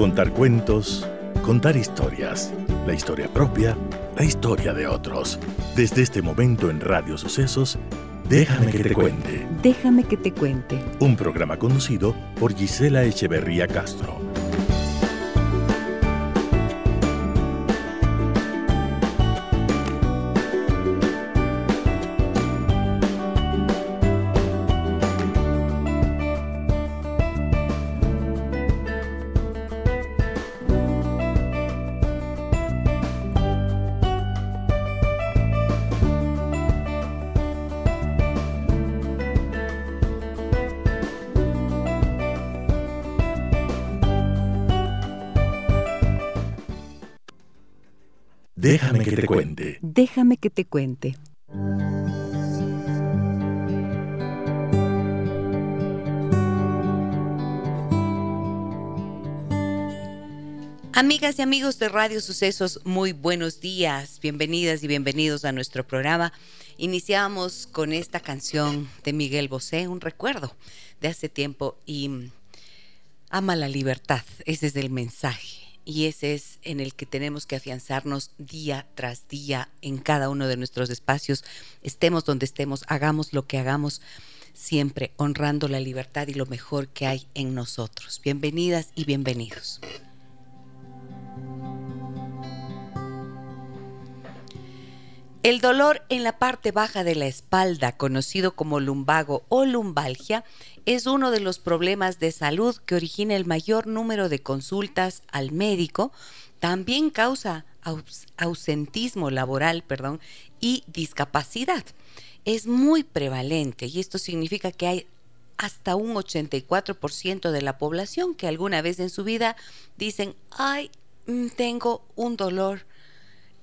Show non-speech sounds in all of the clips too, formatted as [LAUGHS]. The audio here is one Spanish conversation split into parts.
Contar cuentos, contar historias, la historia propia, la historia de otros. Desde este momento en Radio Sucesos, Déjame que te cuente. Déjame que te cuente. Un programa conducido por Gisela Echeverría Castro. Déjame que te cuente. Amigas y amigos de Radio Sucesos, muy buenos días. Bienvenidas y bienvenidos a nuestro programa. Iniciamos con esta canción de Miguel Bosé, un recuerdo de hace tiempo y ama la libertad. Ese es el mensaje y ese es en el que tenemos que afianzarnos día tras día en cada uno de nuestros espacios, estemos donde estemos, hagamos lo que hagamos, siempre honrando la libertad y lo mejor que hay en nosotros. Bienvenidas y bienvenidos. El dolor en la parte baja de la espalda, conocido como lumbago o lumbalgia, es uno de los problemas de salud que origina el mayor número de consultas al médico. También causa ausentismo laboral, perdón, y discapacidad. Es muy prevalente y esto significa que hay hasta un 84% de la población que alguna vez en su vida dicen, ay, mm, tengo un dolor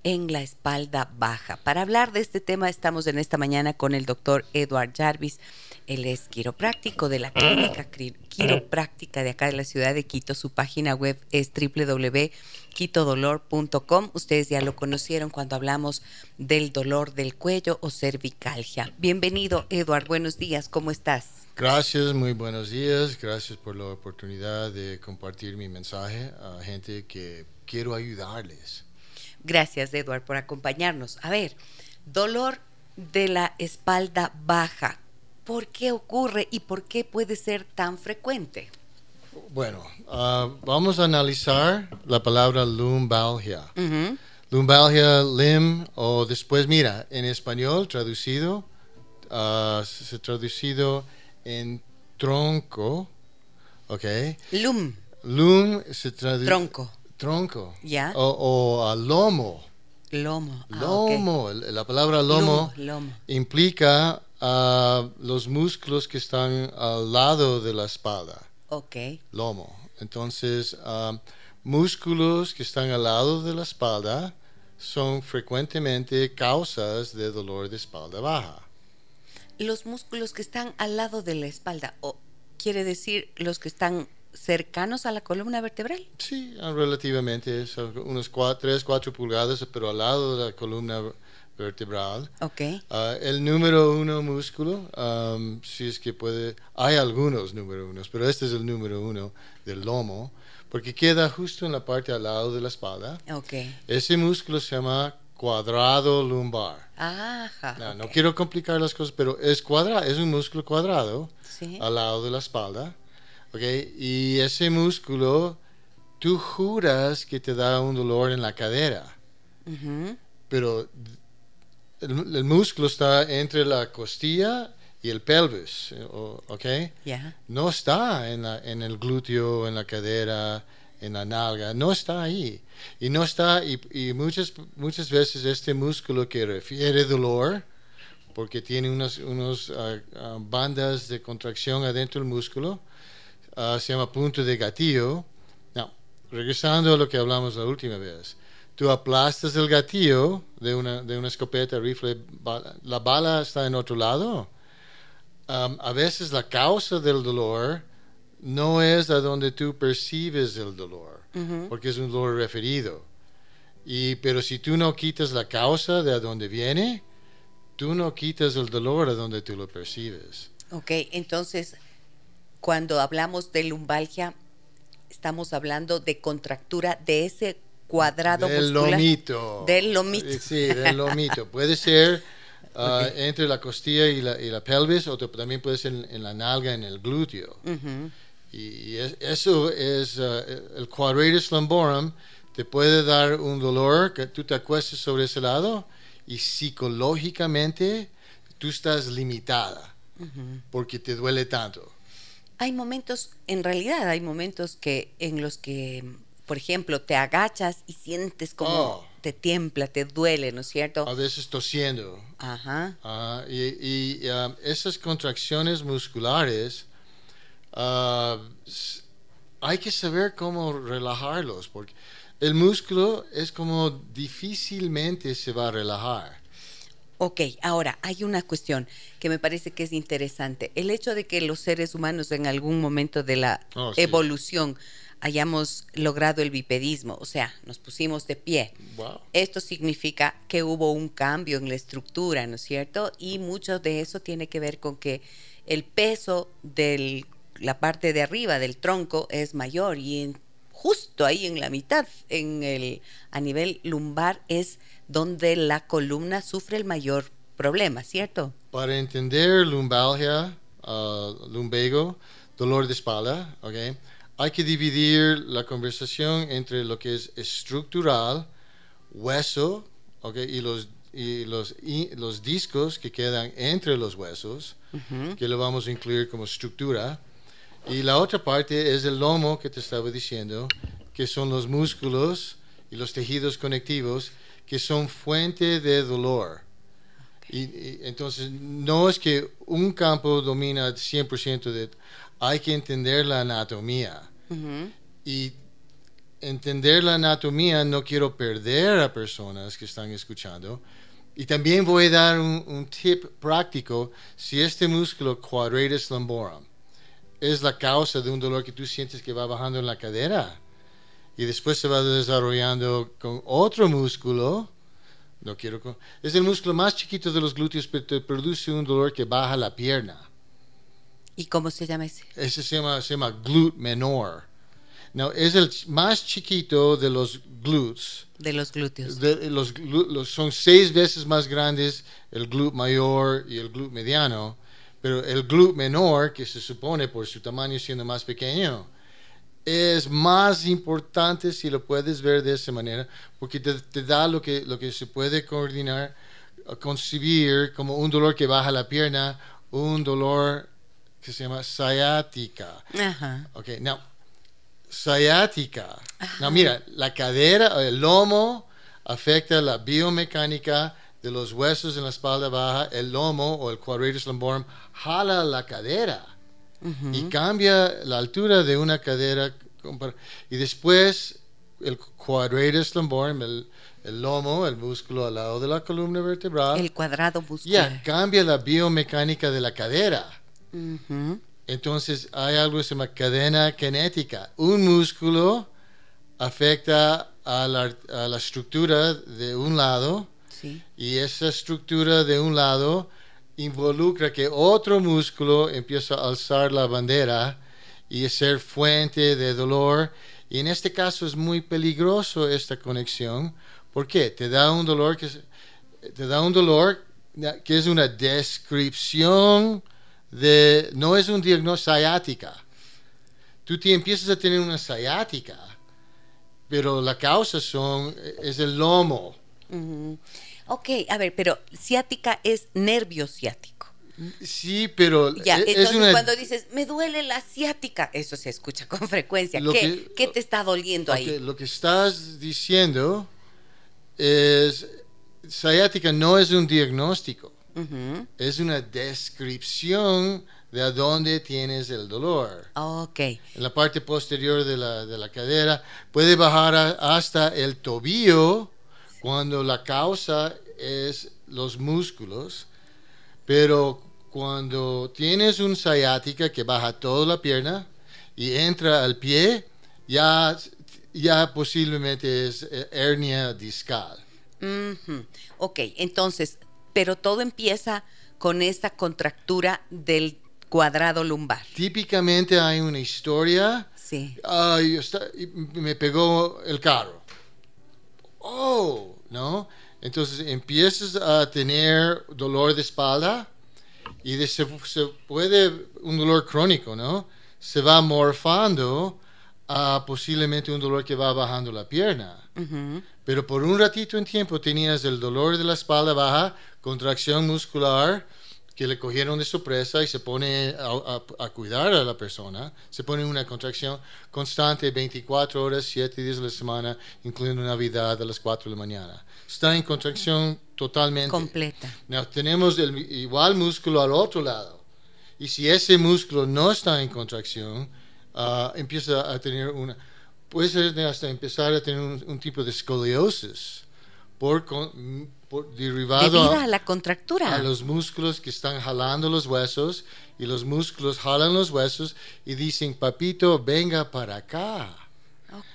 en la espalda baja. Para hablar de este tema estamos en esta mañana con el doctor Edward Jarvis. Él es quiropráctico de la clínica quiropráctica de acá de la ciudad de Quito. Su página web es www.quitodolor.com. Ustedes ya lo conocieron cuando hablamos del dolor del cuello o cervicalgia. Bienvenido, Edward. Buenos días. ¿Cómo estás? Gracias, muy buenos días. Gracias por la oportunidad de compartir mi mensaje a gente que quiero ayudarles. Gracias, Edward, por acompañarnos. A ver, dolor de la espalda baja. ¿Por qué ocurre y por qué puede ser tan frecuente? Bueno, ah, vamos a analizar la palabra lumbalgia. Lumbalgia, lim, o después, mira, en español traducido, uh, se traducido en tronco, ¿ok? Lum. Lum se traduce... Tronco tronco. ¿Ya? O, lomo. Lomo. Ah, lomo. La palabra lomo, implica uh, los músculos que están al lado de la espalda. Ok. Lomo. Entonces, uh, músculos que están al lado de la espalda son frecuentemente causas de dolor de espalda baja. Los músculos que están al lado de la espalda, o quiere decir los que están cercanos a la columna vertebral. Sí, relativamente, son unos 3, 4 pulgadas, pero al lado de la columna vertebral. Ok. Ah, el número uno músculo, si es que puede, hay algunos número unos, pero este es el número uno del lomo, porque queda justo en la parte al lado de la espalda. Ok. Ese músculo se llama cuadrado lumbar. Ajá. No, quiero complicar las cosas, pero es cuadrado, es un músculo cuadrado al lado de la espalda y ese músculo, tú juras que te da un dolor en la cadera, pero el, músculo está entre la costilla y el pelvis, ¿ok? No está en, en el glúteo, en la cadera, en la nalga, no está ahí. Y no está, y, muchas, muchas veces este músculo que refiere dolor, porque tiene unas, unos, ah, bandas de contracción adentro del músculo, Ah, se llama punto de gatillo. No, regresando a lo que hablamos la última vez. Tú aplastas el gatillo de una, de una escopeta, rifle, la bala está en otro lado. a veces la causa del dolor no es a donde tú percibes el dolor, porque es un dolor referido. Y, pero si tú no quitas la causa de a dónde viene, tú no quitas el dolor a donde tú lo percibes. Ok, entonces cuando hablamos de lumbalgia, estamos hablando de contractura de ese cuadrado del lomito. Del lomito. Sí, del lomito. puede ser [LAUGHS] ah, entre la costilla y la, y la pelvis, o también puede ser en, la nalga, en el glúteo. Y eso es ah, el quadratus lumborum te puede dar un dolor que tú te acuestes sobre ese lado y psicológicamente tú estás limitada porque te duele tanto. Hay momentos, en realidad hay momentos que en los que, por ejemplo, te agachas y sientes como oh. te tiembla, te duele, ¿no es cierto? A veces tosiendo. Ajá. Ah, y, um, esas contracciones musculares uh, hay que saber cómo relajarlos porque el músculo es como difícilmente se va a relajar. Ok, ahora hay una cuestión que me parece que es interesante. El hecho de que los seres humanos en algún momento de la oh, evolución hayamos logrado el bipedismo, o sea, nos pusimos de pie. Esto significa que hubo un cambio en la estructura, ¿no es cierto? Y mucho de eso tiene que ver con que el peso de la parte de arriba del tronco es mayor y en justo ahí en la mitad, en el, a nivel lumbar, es donde la columna sufre el mayor problema, ¿cierto? Para entender lumbalgia, uh, lumbago, dolor de espalda, okay, hay que dividir la conversación entre lo que es estructural, hueso, okay, y los y los, los discos que quedan entre los huesos, que lo vamos a incluir como estructura, y la otra parte es el lomo que te estaba diciendo, que son los músculos y los tejidos conectivos que son fuente de dolor. Y, entonces no es que un campo domina 100% de... Hay que entender la anatomía. Y entender la anatomía no quiero perder a personas que están escuchando. Y también voy a dar un, un tip práctico si este músculo quadratus lumborum es la causa de un dolor que tú sientes que va bajando en la cadera y después se va desarrollando con otro músculo. No quiero es el músculo más chiquito de los glúteos, pero te produce un dolor que baja la pierna. ¿Y cómo se llama ese? Ese se llama, se llama glute menor. No, es el más chiquito de los glutes. De los glúteos. los, son seis veces más grandes el glute mayor y el glute mediano pero el glute menor, que se supone por su tamaño siendo más pequeño, es más importante si lo puedes ver de esa manera, porque te, da lo que, lo que se puede coordinar, concebir como un dolor que baja la pierna, un dolor que se llama sciática. Ajá. Ok, now, sciática. Now, mira, la cadera, el lomo afecta la biomecánica de los huesos en la espalda baja, el lomo o el quadratus lumborum jala la cadera y cambia la altura de una cadera. Y después el quadratus lumborum, el, lomo, el músculo al lado de la columna vertebral. El cuadrado muscular. Ya, cambia la biomecánica de la cadera. Entonces hay algo que se llama cadena kinética. Un músculo afecta a la, a la estructura de un lado y esa estructura de un lado involucra que otro músculo empieza a alzar la bandera y ser fuente de dolor. Y en este caso es muy peligroso esta conexión. ¿Por qué? Te da un dolor que, te da un dolor que es una descripción de, no es un diagnóstico sciática. Tú te empiezas a tener una sciática, pero la causa son, es el lomo. Ok, a ver, pero ciática es nervio ciático. Sí, pero ya, entonces cuando dices me duele la ciática, eso se escucha con [LAUGHS] frecuencia. ¿Qué, ¿Qué, te está doliendo ahí? Lo que estás diciendo es ciática no es un diagnóstico, es una descripción de a dónde tienes el dolor. Ok. En la parte posterior de la, de la cadera puede bajar hasta el tobillo cuando la causa es los músculos, pero cuando tienes un sciática que baja toda la pierna y entra al pie, ya, ya posiblemente es eh, hernia discal. Ok, entonces, pero todo empieza con esta contractura del cuadrado lumbar. Típicamente hay una historia. Sí. Ay, me pegó el carro. Oh, ¿no? Entonces empiezas a tener dolor de espalda y se, puede un dolor crónico, ¿no? Se va morfando a posiblemente un dolor que va bajando la pierna. Pero por un ratito en tiempo tenías el dolor de la espalda baja, contracción muscular, que le cogieron de sorpresa y se pone a, cuidar a la persona, se pone una contracción constante 24 horas, 7 días de la semana, incluyendo Navidad a las 4 de la mañana. Está en contracción totalmente. Completa. tenemos el igual músculo al otro lado. Y si ese músculo no está en contracción, ah, empieza a tener una... Puede ser hasta empezar a tener un, tipo de escoliosis por, derivado a, la contractura. A los músculos que están jalando los huesos y los músculos jalan los huesos y dicen, papito, venga para acá.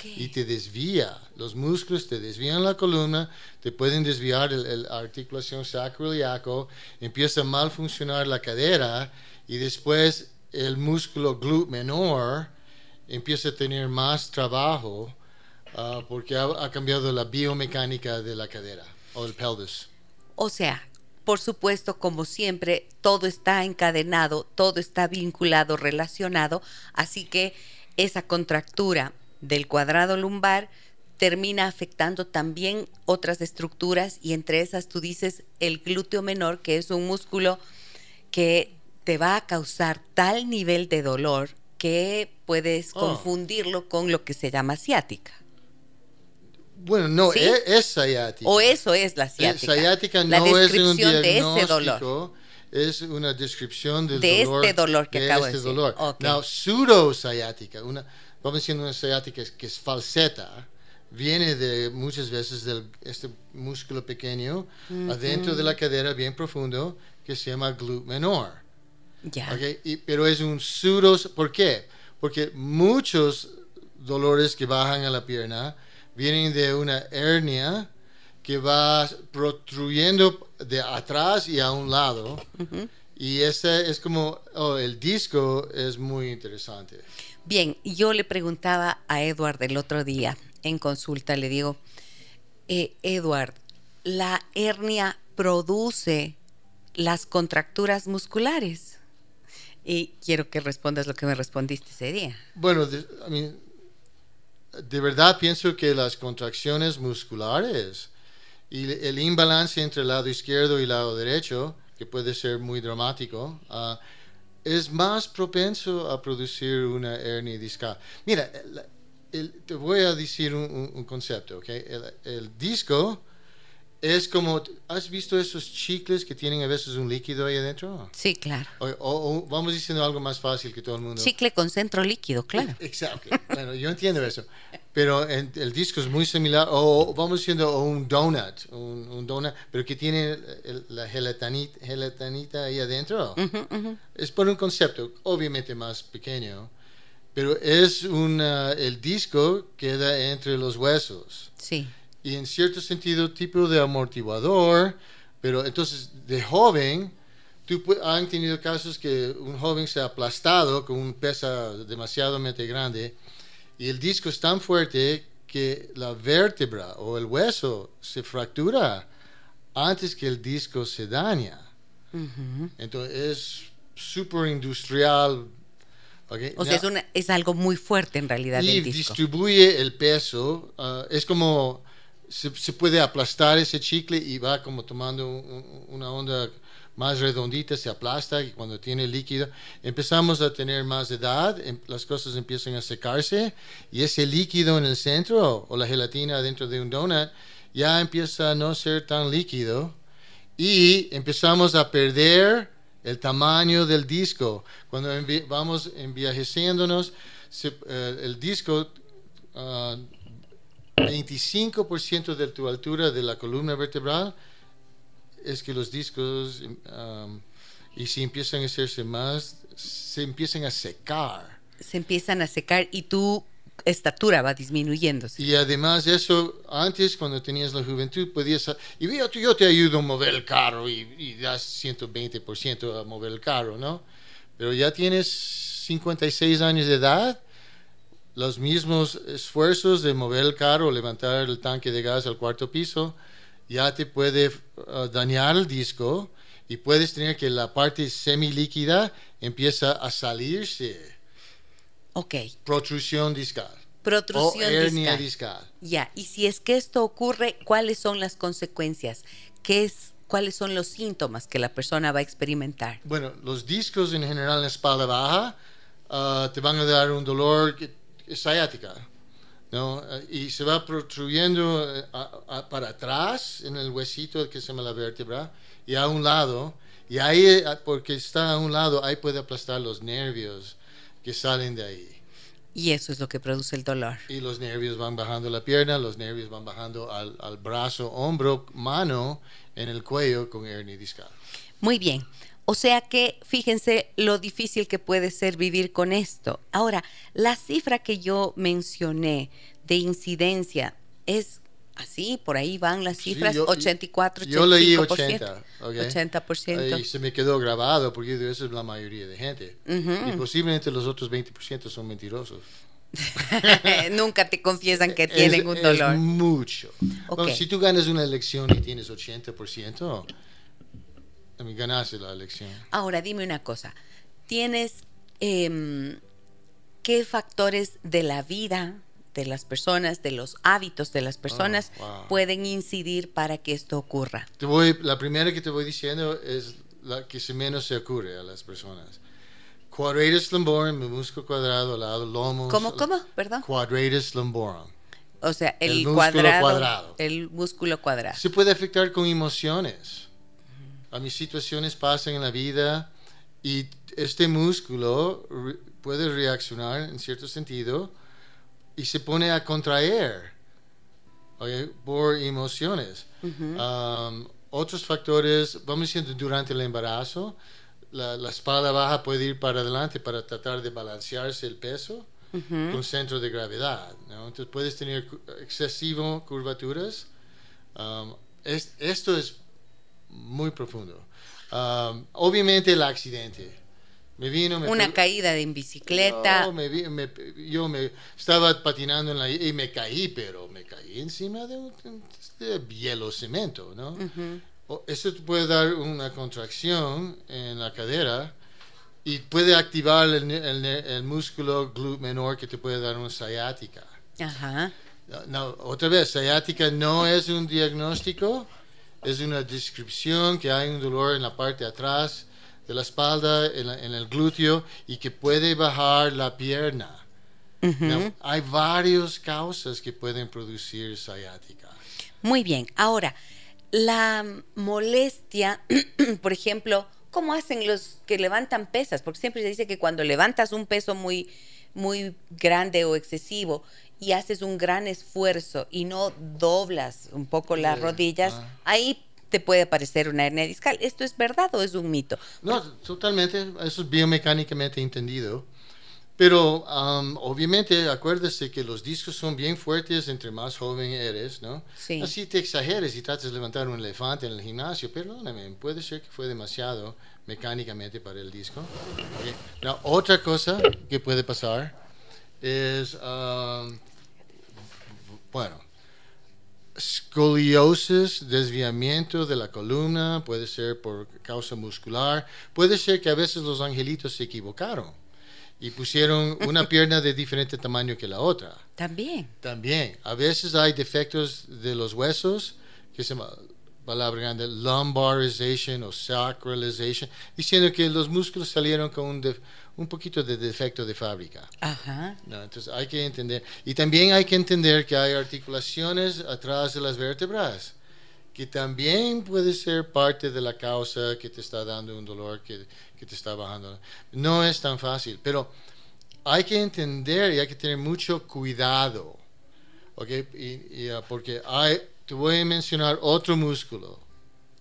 Y te desvía. Los músculos te desvían la columna, te pueden desviar la articulación sacroiliaco, empieza a mal funcionar la cadera y después el músculo glúteo menor empieza a tener más trabajo ah, porque ha, ha cambiado la biomecánica de la cadera o el pelvis. O sea, por supuesto, como siempre, todo está encadenado, todo está vinculado, relacionado, así que esa contractura del cuadrado lumbar termina afectando también otras estructuras y entre esas tú dices el glúteo menor, que es un músculo que te va a causar tal nivel de dolor que puedes oh. confundirlo con lo que se llama ciática. Bueno, no, e, es, ciática. O eso es la ciática. Ciática no es un diagnóstico, de ese dolor. Es una descripción del de dolor. este dolor que acabo este de decir. dolor. Okay. Now, pseudociática, una, vamos diciendo una ciática que es falseta, viene de muchas veces de este músculo pequeño adentro de la cadera bien profundo que se llama glúteo menor. Ya. Okay? pero es un pseudo, ¿por qué? Porque muchos dolores que bajan a la pierna vienen de una hernia que va protruyendo de atrás y a un lado. Y ese es como, oh, el disco es muy interesante. Bien, yo le preguntaba a Edward el otro día en consulta, le digo, eh, Edward, ¿la hernia produce las contracturas musculares? Y quiero que respondas lo que me respondiste ese día. Bueno, a mí de verdad pienso que las contracciones musculares y el imbalance entre el lado izquierdo y el lado derecho, que puede ser muy dramático, ah, es más propenso a producir una hernia discal. Mira, te voy a decir un, concepto, ¿ok? el disco es como, ¿has visto esos chicles que tienen a veces un líquido ahí adentro? Sí, claro. O, vamos diciendo algo más fácil que todo el mundo. Chicle con centro líquido, claro. [LAUGHS] Exacto. bueno, yo entiendo eso. Pero el disco es muy similar, o vamos diciendo un donut, un, donut, pero que tiene la gelatinita, gelatinita ahí adentro. Es por un concepto, obviamente más pequeño, pero es una, el disco queda entre los huesos. Sí y en cierto sentido tipo de amortiguador, pero entonces de joven, tú han tenido casos que un joven se ha aplastado con un pesa demasiadamente grande y el disco es tan fuerte que la vértebra o el hueso se fractura antes que el disco se daña. Entonces es súper industrial. O sea, es, es, algo muy fuerte en realidad. Y distribuye el peso. Ah, es como se, puede aplastar ese chicle y va como tomando una onda más redondita, se aplasta y cuando tiene líquido empezamos a tener más edad, em, las cosas empiezan a secarse y ese líquido en el centro o la gelatina dentro de un donut ya empieza a no ser tan líquido y empezamos a perder el tamaño del disco. Cuando vamos envejeciéndonos, eh, el disco uh, 25% de tu altura de la columna vertebral es que los discos, um, y si empiezan a hacerse más, se empiezan a secar. Se empiezan a secar y tu estatura va disminuyendo. Y además de eso, antes cuando tenías la juventud podías, y yo, yo te ayudo a mover el carro y, y das 120% a mover el carro, ¿no? pero ya tienes 56 años de edad, los mismos esfuerzos de mover el carro o levantar el tanque de gas al cuarto piso, ya te puede uh, dañar el disco y puedes tener que la parte semilíquida empieza a salirse. Ok. Protrusión discal. Protrusión o hernia discal. Ya, y si es que esto ocurre, ¿cuáles son las consecuencias? ¿Qué es, ¿Cuáles son los síntomas que la persona va a experimentar? Bueno, los discos en general en la espalda baja uh, te van a dar un dolor ciática. ¿no? Y se va protruyendo eh, para atrás en el huesito que se llama la vértebra y a un lado. Y ahí, eh, porque está a un lado, ahí puede aplastar los nervios que salen de ahí. Y eso es lo que produce el dolor. Y los nervios van bajando la pierna, los nervios van bajando al, al brazo, hombro, mano, en el cuello con hernia discal. Muy bien. O sea que fíjense lo difícil que puede ser vivir con esto. Ahora, la cifra que yo mencioné de incidencia es así, por ahí van las cifras, 84, 85%. Yo leí 80. 80%. Y se me quedó grabado porque eso es la mayoría de gente. Y posiblemente los otros 20% son mentirosos. [LAUGHS] Nunca te confiesan que tienen un dolor. Es mucho. si tú ganas una elección y tienes 80%, ganaste la elección. Ahora, dime una cosa. ¿Tienes em, qué factores de la vida de las personas, de los hábitos de las personas, oh, pueden incidir para que esto ocurra? Te voy, la primera que te voy diciendo es la que menos se ocurre a las personas. Quadratus lumborum, el músculo cuadrado al lado lomo. ¿Cómo, cómo? Perdón. Quadratus lumborum. O sea, el, músculo cuadrado. El músculo cuadrado. Se puede afectar con emociones a mis situaciones pasan en la vida y este músculo puede reaccionar en cierto sentido y se pone a contraer por emociones. Um, otros factores, vamos diciendo, durante el embarazo, la, espalda baja puede ir para adelante para tratar de balancearse el peso con centro de gravedad. Entonces puedes tener excesivo curvaturas. Um, esto es muy profundo. Um, obviamente el accidente. Me vino, Una caída de bicicleta. yo me estaba patinando en la, y me caí, pero me caí encima de, un, hielo cemento, ¿no? Eso puede dar una contracción en la cadera y puede activar el, el, músculo glúteo menor que te puede dar una ciática. Ajá. No, otra vez, ciática no es un diagnóstico es una descripción que hay un dolor en la parte de atrás de la espalda, en, el glúteo y que puede bajar la pierna. hay varias causas que pueden producir sciática. Muy bien. Ahora, la molestia, [CLEARS THROAT] por ejemplo, ¿cómo hacen los que levantan pesas? Porque siempre se dice que cuando levantas un peso muy, muy grande o excesivo y haces un gran esfuerzo y no doblas un poco las rodillas, ah. ahí te puede aparecer una hernia discal. ¿Esto es verdad o es un mito? No, totalmente, eso es biomecánicamente entendido. Pero um, obviamente acuérdese que los discos son bien fuertes entre más joven eres, ¿no? Sí. Así te exageres y tratas de levantar un elefante en el gimnasio, perdóname, puede ser que fue demasiado mecánicamente para el disco. otra cosa que puede pasar es... Um, bueno, escoliosis, desviamiento de la columna, puede ser por causa muscular, puede ser que a veces los angelitos se equivocaron y pusieron una [LAUGHS] pierna de diferente tamaño que la otra. También. También. A veces hay defectos de los huesos, que se llama palabra grande, lumbarization o sacralization, diciendo que los músculos salieron con un un poquito de defecto de fábrica. Ajá. entonces hay que entender. Y también hay que entender que hay articulaciones atrás de las vértebras, que también puede ser parte de la causa que te está dando un dolor que, que te está bajando. No es tan fácil, pero hay que entender y hay que tener mucho cuidado. ¿okay? Y, uh, porque hay, te voy a mencionar otro músculo.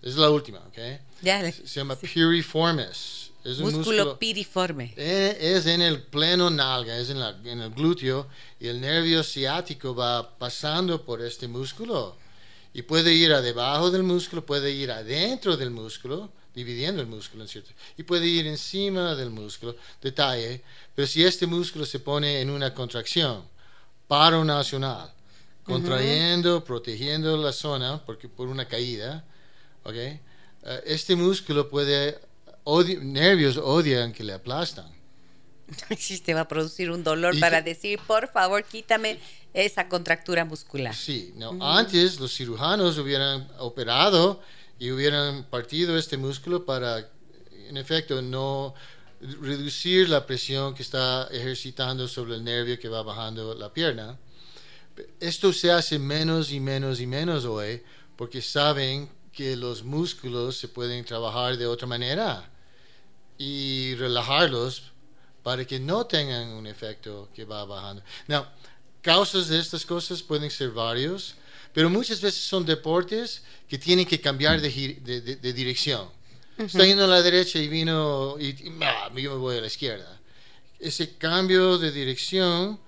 Es la última, ¿ok? Ya, se, llama piriformis es un músculo, piriforme. Eh, es en el pleno nalga, es en, la, en el glúteo y el nervio ciático va pasando por este músculo y puede ir a debajo del músculo, puede ir adentro del músculo, dividiendo el músculo, ¿cierto? Y puede ir encima del músculo, detalle, pero si este músculo se pone en una contracción, paro nacional, contrayendo, protegiendo la zona porque por una caída, ¿ok? Eh, este músculo puede, nervios odian que le aplastan. [LAUGHS] Sí, te va a producir un dolor para decir, por favor, quítame esa contractura muscular. Sí, no. Antes los cirujanos hubieran operado y hubieran partido este músculo para, en efecto, no reducir la presión que está ejercitando sobre el nervio que va bajando la pierna. Esto se hace menos y menos y menos hoy porque saben que los músculos se pueden trabajar de otra manera y relajarlos para que no tengan un efecto que va bajando. Now, causas de estas cosas pueden ser varios, pero muchas veces son deportes que tienen que cambiar de, dirección. Está yendo a la derecha y vino y, ah, yo me voy a la izquierda. Ese cambio de dirección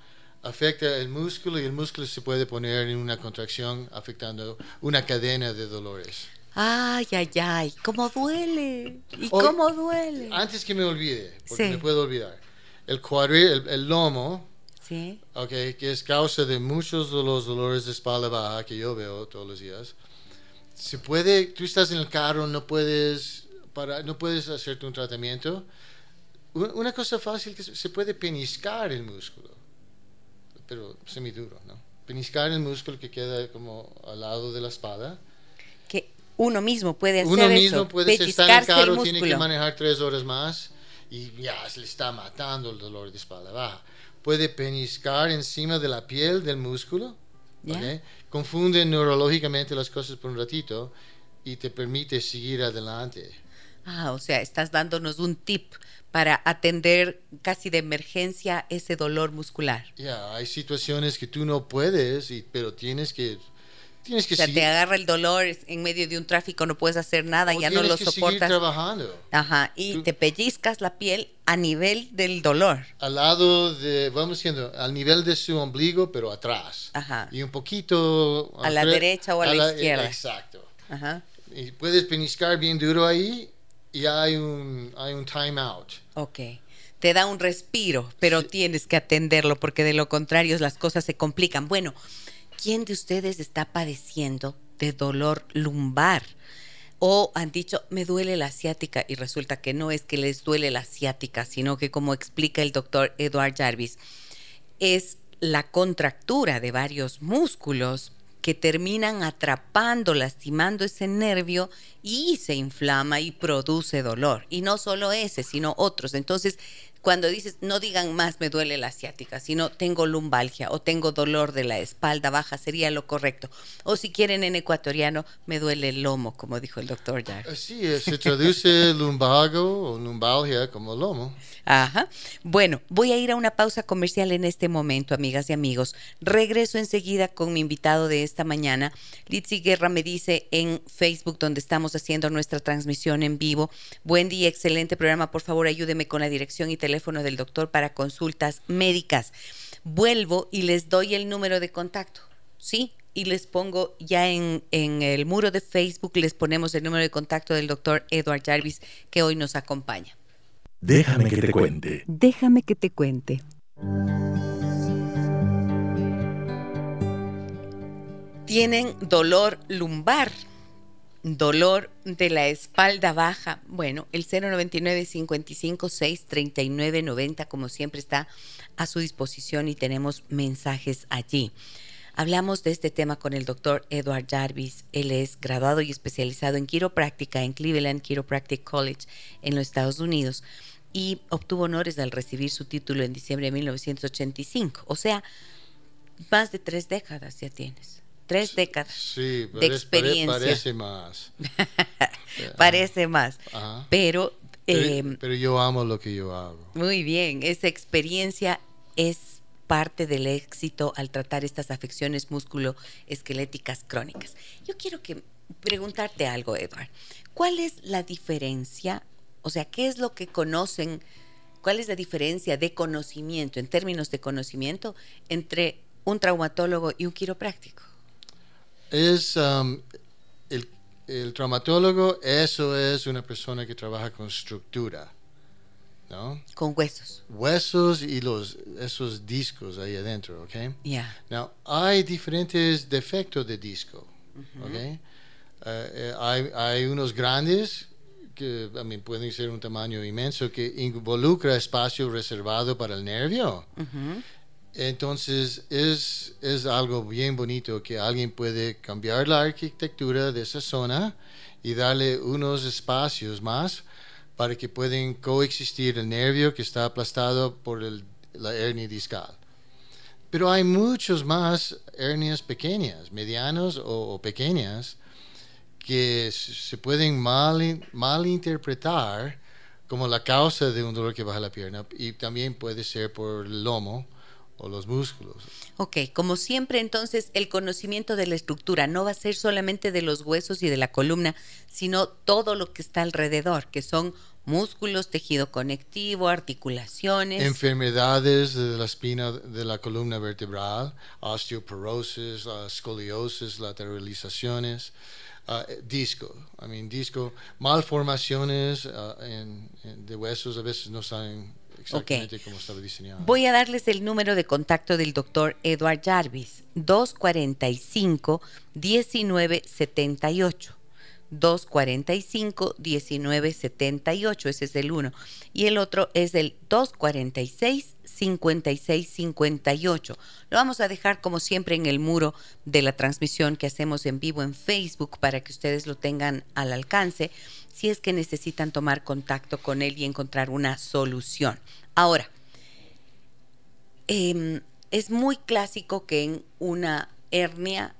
afecta el músculo y el músculo se puede poner en una contracción afectando una cadena de dolores. Ay, ay, ay, cómo duele. ¿Y cómo duele? Antes que me olvide, porque me puedo olvidar. El cuadril, el lomo, Sí. Okay, que es causa de muchos de los dolores de espalda baja que yo veo todos los días. Se puede, tú estás en el carro, no puedes, para, no puedes hacerte un tratamiento. Una cosa fácil que se puede peniscar el músculo, pero semiduro, ¿no? Peniscar el músculo que queda como al lado de la espalda. Uno mismo puede hacer Uno mismo puede estar en carro, tiene que manejar tres horas más y ya se le está matando el dolor de espalda baja puede peniscar encima de la piel del músculo. Confunde neurológicamente las cosas por un ratito y te permite seguir adelante. Ah, o sea, estás dándonos un tip para atender casi de emergencia ese dolor muscular. Ya, hay situaciones que tú no puedes, y, pero tienes que Tienes que o sea, te agarra el dolor en medio de un tráfico, no puedes hacer nada, ya no lo que soportas. Seguir trabajando. Ajá, y te pellizcas la piel a nivel del dolor. Al lado de, vamos diciendo, al nivel de su ombligo, pero atrás. Ajá. Y un poquito... A, la derecha o a, la, izquierda. Exacto. Ajá. Y puedes peniscar bien duro ahí y hay un, hay un time out. Ok te da un respiro, pero tienes que atenderlo porque de lo contrario las cosas se complican. Bueno, ¿quién de ustedes está padeciendo de dolor lumbar? O han dicho, me duele la asiática y resulta que no es que les duele la asiática, sino que como explica el doctor Edward Jarvis, es la contractura de varios músculos que terminan atrapando, lastimando ese nervio y se inflama y produce dolor. Y no solo ese, sino otros. Entonces, cuando dices, no digan más me duele la asiática, sino tengo lumbalgia o tengo dolor de la espalda baja, sería lo correcto. O si quieren en ecuatoriano, me duele el lomo, como dijo el doctor Jar. Eh, sí, eh, se traduce [LAUGHS] lumbago o lumbalgia como lomo. Ajá. Bueno, voy a ir a una pausa comercial en este momento, amigas y amigos. Regreso enseguida con mi invitado de esta mañana. Litsi Guerra me dice en Facebook, donde estamos haciendo nuestra transmisión en vivo. Buen día, excelente programa. Por favor, ayúdeme con la dirección y teléfono teléfono del doctor para consultas médicas. Vuelvo y les doy el número de contacto, ¿sí? Y les pongo ya en, en el muro de Facebook, les ponemos el número de contacto del doctor Edward Jarvis que hoy nos acompaña. Déjame que te cuente. Déjame que te cuente. Tienen dolor lumbar dolor de la espalda baja, bueno, el 099 55 6 39 90 como siempre está a su disposición y tenemos mensajes allí. Hablamos de este tema con el doctor Edward Jarvis. Él es graduado y especializado en quiropráctica en Cleveland Chiropractic College en los Estados Unidos y obtuvo honores al recibir su título en diciembre de 1985. O sea, más de tres décadas ya tienes tres décadas de experiencia. Parece más. [LAUGHS] parece más. Pero, em, pero, yo amo lo que yo hago. Muy bien, esa experiencia es parte del éxito al tratar estas afecciones musculoesqueléticas crónicas. Yo quiero que preguntarte algo, Edward. ¿Cuál es la diferencia? O sea, ¿qué es lo que conocen? ¿Cuál es la diferencia de conocimiento, en términos de conocimiento, entre un traumatólogo y un quiropráctico? Es um, el el traumatólogo, eso es una persona que trabaja con estructura. ¿no? Con huesos. Huesos y los, esos discos ahí adentro, ¿ok? Yeah. Now, hay diferentes defectos de disco, ¿ok? Eh, eh, hay, hay, unos grandes que pueden ser un tamaño inmenso que involucra espacio reservado para el nervio. Entonces es, es algo bien bonito que alguien puede cambiar la arquitectura de esa zona y darle unos espacios más para que puedan coexistir el nervio que está aplastado por la hernia discal. Pero hay muchos más hernias pequeñas, medianas o, pequeñas, que se pueden mal, mal interpretar como la causa de un dolor que baja la pierna y también puede ser por el lomo o los músculos. Ok, como siempre entonces el conocimiento de la estructura no va a ser solamente de los huesos y de la columna, sino todo lo que está alrededor, que son músculos, tejido conectivo, articulaciones. Enfermedades de la espina de la columna vertebral, osteoporosis, escoliosis, lateralizaciones. Uh, disco, I mean, disco, malformaciones uh, de huesos a veces no saben exactamente cómo estaba diseñado. Voy a darles el número de contacto del doctor Edward Jarvis, 245 1978. 245-1978, ese es el uno. Y el otro es el 246-5658. Lo vamos a dejar como siempre en el muro de la transmisión que hacemos en vivo en Facebook para que ustedes lo tengan al alcance si es que necesitan tomar contacto con él y encontrar una solución. Ahora, em, es muy clásico que en una hernia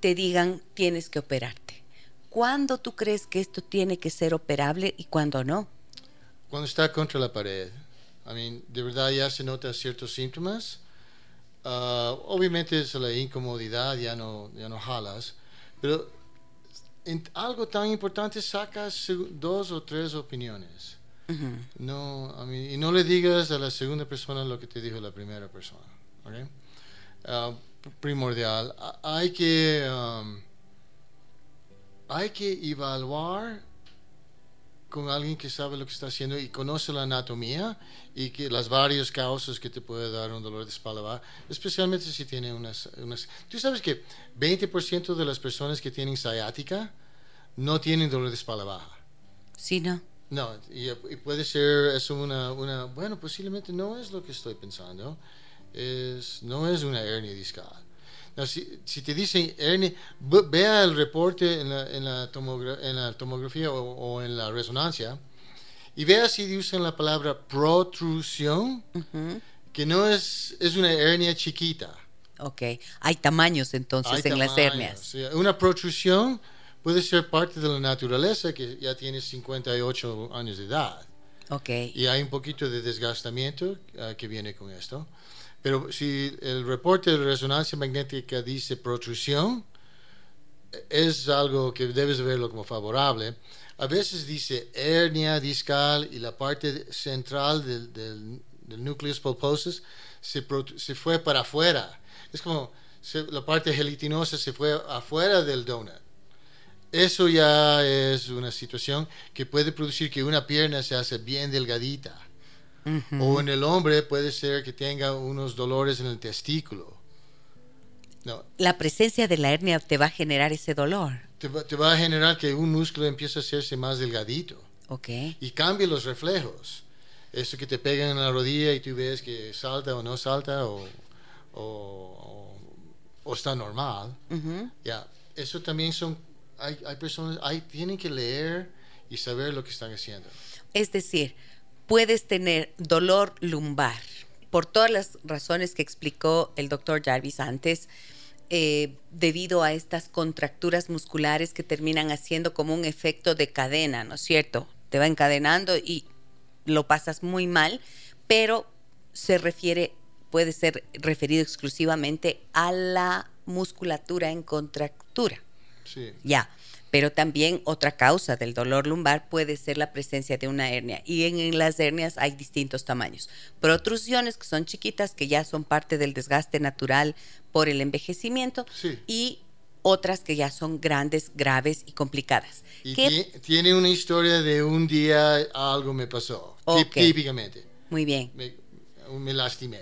te digan tienes que operarte. ¿Cuándo tú crees que esto tiene que ser operable y cuándo no? Cuando está contra la pared. I mean, de verdad ya se notan ciertos síntomas. Ah, obviamente es la incomodidad, ya no, ya no jalas, pero en algo tan importante sacas dos o tres opiniones. No, y no le digas a la segunda persona lo que te dijo la primera persona. Ah, primordial. Hay que, um, hay que evaluar con alguien que sabe lo que está haciendo y conoce la anatomía y que las varias causas que te puede dar un dolor de espalda baja, especialmente si tiene unas, unas... Tú sabes que 20% de las personas que tienen sciática no tienen dolor de espalda baja. Sí, no. No, y, puede ser eso una, una, bueno, posiblemente no es lo que estoy pensando, es, no es una hernia discal. Si, si, te dicen hernia, vea el reporte en la, en la, en la tomografía o, en la resonancia y vea si usan la palabra protrusión, que no es, es una hernia chiquita. Ok, hay tamaños entonces en las hernias. Una protrusión puede ser parte de la naturaleza que ya tiene 58 años de edad. Okay. Y hay un poquito de desgastamiento ah, que viene con esto. Pero si el reporte de resonancia magnética dice protrusión, es algo que debes verlo como favorable. A veces dice hernia discal y la parte central del, del, del nucleus pulposus se, se, fue para afuera. Es como la parte gelitinosa se fue afuera del donut eso ya es una situación que puede producir que una pierna se hace bien delgadita. O en el hombre puede ser que tenga unos dolores en el testículo. No. La presencia de la hernia te va a generar ese dolor. Te va, a generar que un músculo empiece a hacerse más delgadito. Okay. Y cambie los reflejos. Eso que te pegan en la rodilla y tú ves que salta o no salta o, o, está normal. Ya, eso también son hay, personas, hay, tienen que leer y saber lo que están haciendo. Es decir, puedes tener dolor lumbar por todas las razones que explicó el doctor Jarvis antes, eh, debido a estas contracturas musculares que terminan haciendo como un efecto de cadena, ¿no es cierto? Te va encadenando y lo pasas muy mal, pero se refiere, puede ser referido exclusivamente a la musculatura en contractura. Ya. Pero también otra causa del dolor lumbar puede ser la presencia de una hernia. Y en, las hernias hay distintos tamaños. Protrusiones que son chiquitas, que ya son parte del desgaste natural por el envejecimiento. Y otras que ya son grandes, graves y complicadas. Y tiene una historia de un día algo me pasó, típicamente. Muy bien. Me, lastimé.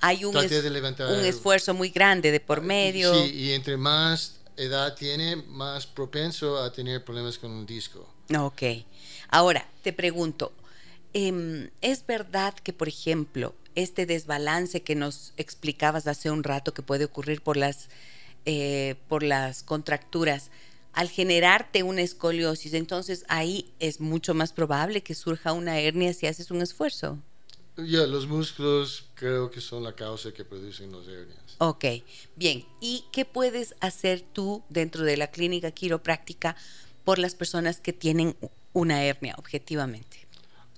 Hay un, un esfuerzo muy grande de por medio. Sí, y entre más edad tiene, más propenso a tener problemas con un disco. Ok. Ahora, te pregunto, em, ¿es verdad que, por ejemplo, este desbalance que nos explicabas hace un rato que puede ocurrir por las, eh, por las contracturas, al generarte una escoliosis, entonces ahí es mucho más probable que surja una hernia si haces un esfuerzo? Ya, los músculos creo que son la causa que producen las hernias. Ok, bien. ¿Y qué puedes hacer tú dentro de la clínica quiropráctica por las personas que tienen una hernia, objetivamente?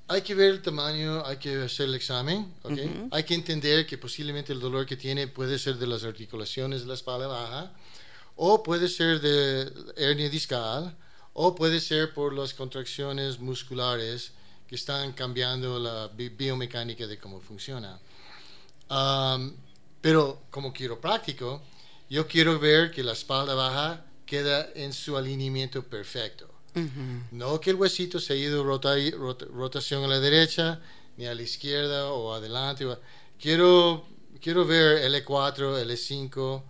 Hay que ver el tamaño, hay que hacer el examen, ¿okay? hay que entender que posiblemente el dolor que tiene puede ser de las articulaciones de la espalda baja, o puede ser de hernia discal, o puede ser por las contracciones musculares que están cambiando la biomecánica de cómo funciona. pero como quiropráctico, yo quiero ver que la espalda baja queda en su alineamiento perfecto. No que el huesito se ha ido rota, rotación a la derecha, ni a la izquierda o adelante. Quiero, quiero ver L4, L5.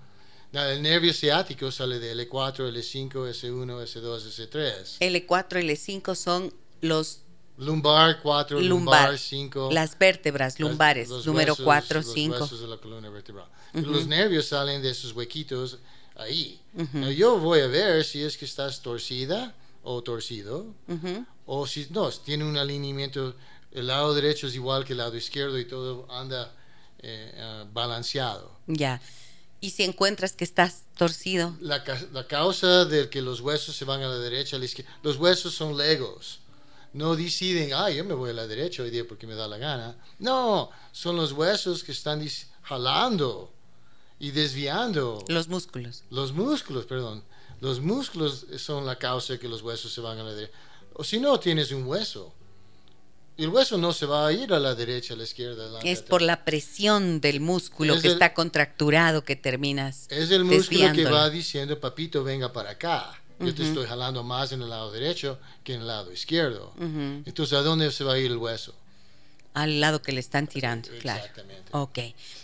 el nervio ciático sale de L4, L5, S1, S2, S3. L4, L5 son los Lumbar 4, lumbar 5. Las vértebras lumbares, número 4, 5. Los huesos de la columna vertebral. Los nervios salen de esos huequitos ahí. yo voy a ver si es que estás torcida o torcido, o si no, tiene un alineamiento, el lado derecho es igual que el lado izquierdo y todo anda eh, eh, balanceado. Ya. ¿Y si encuentras que estás torcido? La, la causa de que los huesos se van a la derecha, a la izquierda, los huesos son legos no deciden, ah, yo me voy a la derecha hoy día porque me da la gana. No, son los huesos que están jalando y desviando. Los músculos. Los músculos, perdón. Los músculos son la causa de que los huesos se van a la derecha. O si no, tienes un hueso. El hueso no se va a ir a la derecha, a la izquierda. es por la presión del músculo que está contracturado que terminas. Es el músculo que va diciendo, papito, venga para acá. Yo te estoy jalando más en el lado derecho que en el lado izquierdo. Entonces, ¿a dónde se va a ir el hueso? Al lado que le están tirando, claro. Exactamente. Ok.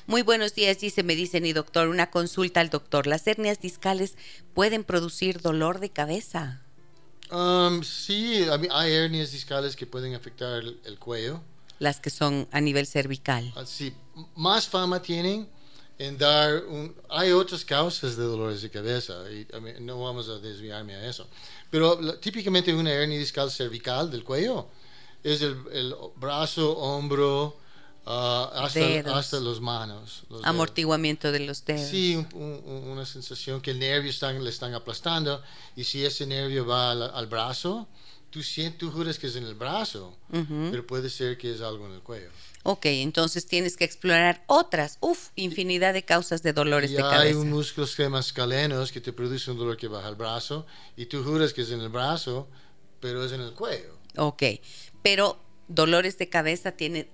Muy buenos días, dice, me dicen, y doctor, una consulta al doctor. ¿Las hernias discales pueden producir dolor de cabeza? Um, sí, hay hernias discales que pueden afectar el, cuello. Las que son a nivel cervical. Ah, sí, más fama tienen en dar un... Hay otras causas de dolores de cabeza y no vamos a desviarme a eso. Pero típicamente una hernia discal cervical del cuello es el, el brazo, hombro, ah, hasta, hasta las manos. Amortiguamiento de los dedos. Sí, una sensación que el nervio están, le están aplastando y si ese nervio va al, brazo, tú, sientes, tú juras que es en el brazo, pero puede ser que es algo en el cuello. Ok, entonces tienes que explorar otras, uff, infinidad de causas de dolores de cabeza. Hay un músculo escalenos que te produce un dolor que baja al brazo y tú juras que es en el brazo, pero es en el cuello. Ok, pero dolores de cabeza tiene,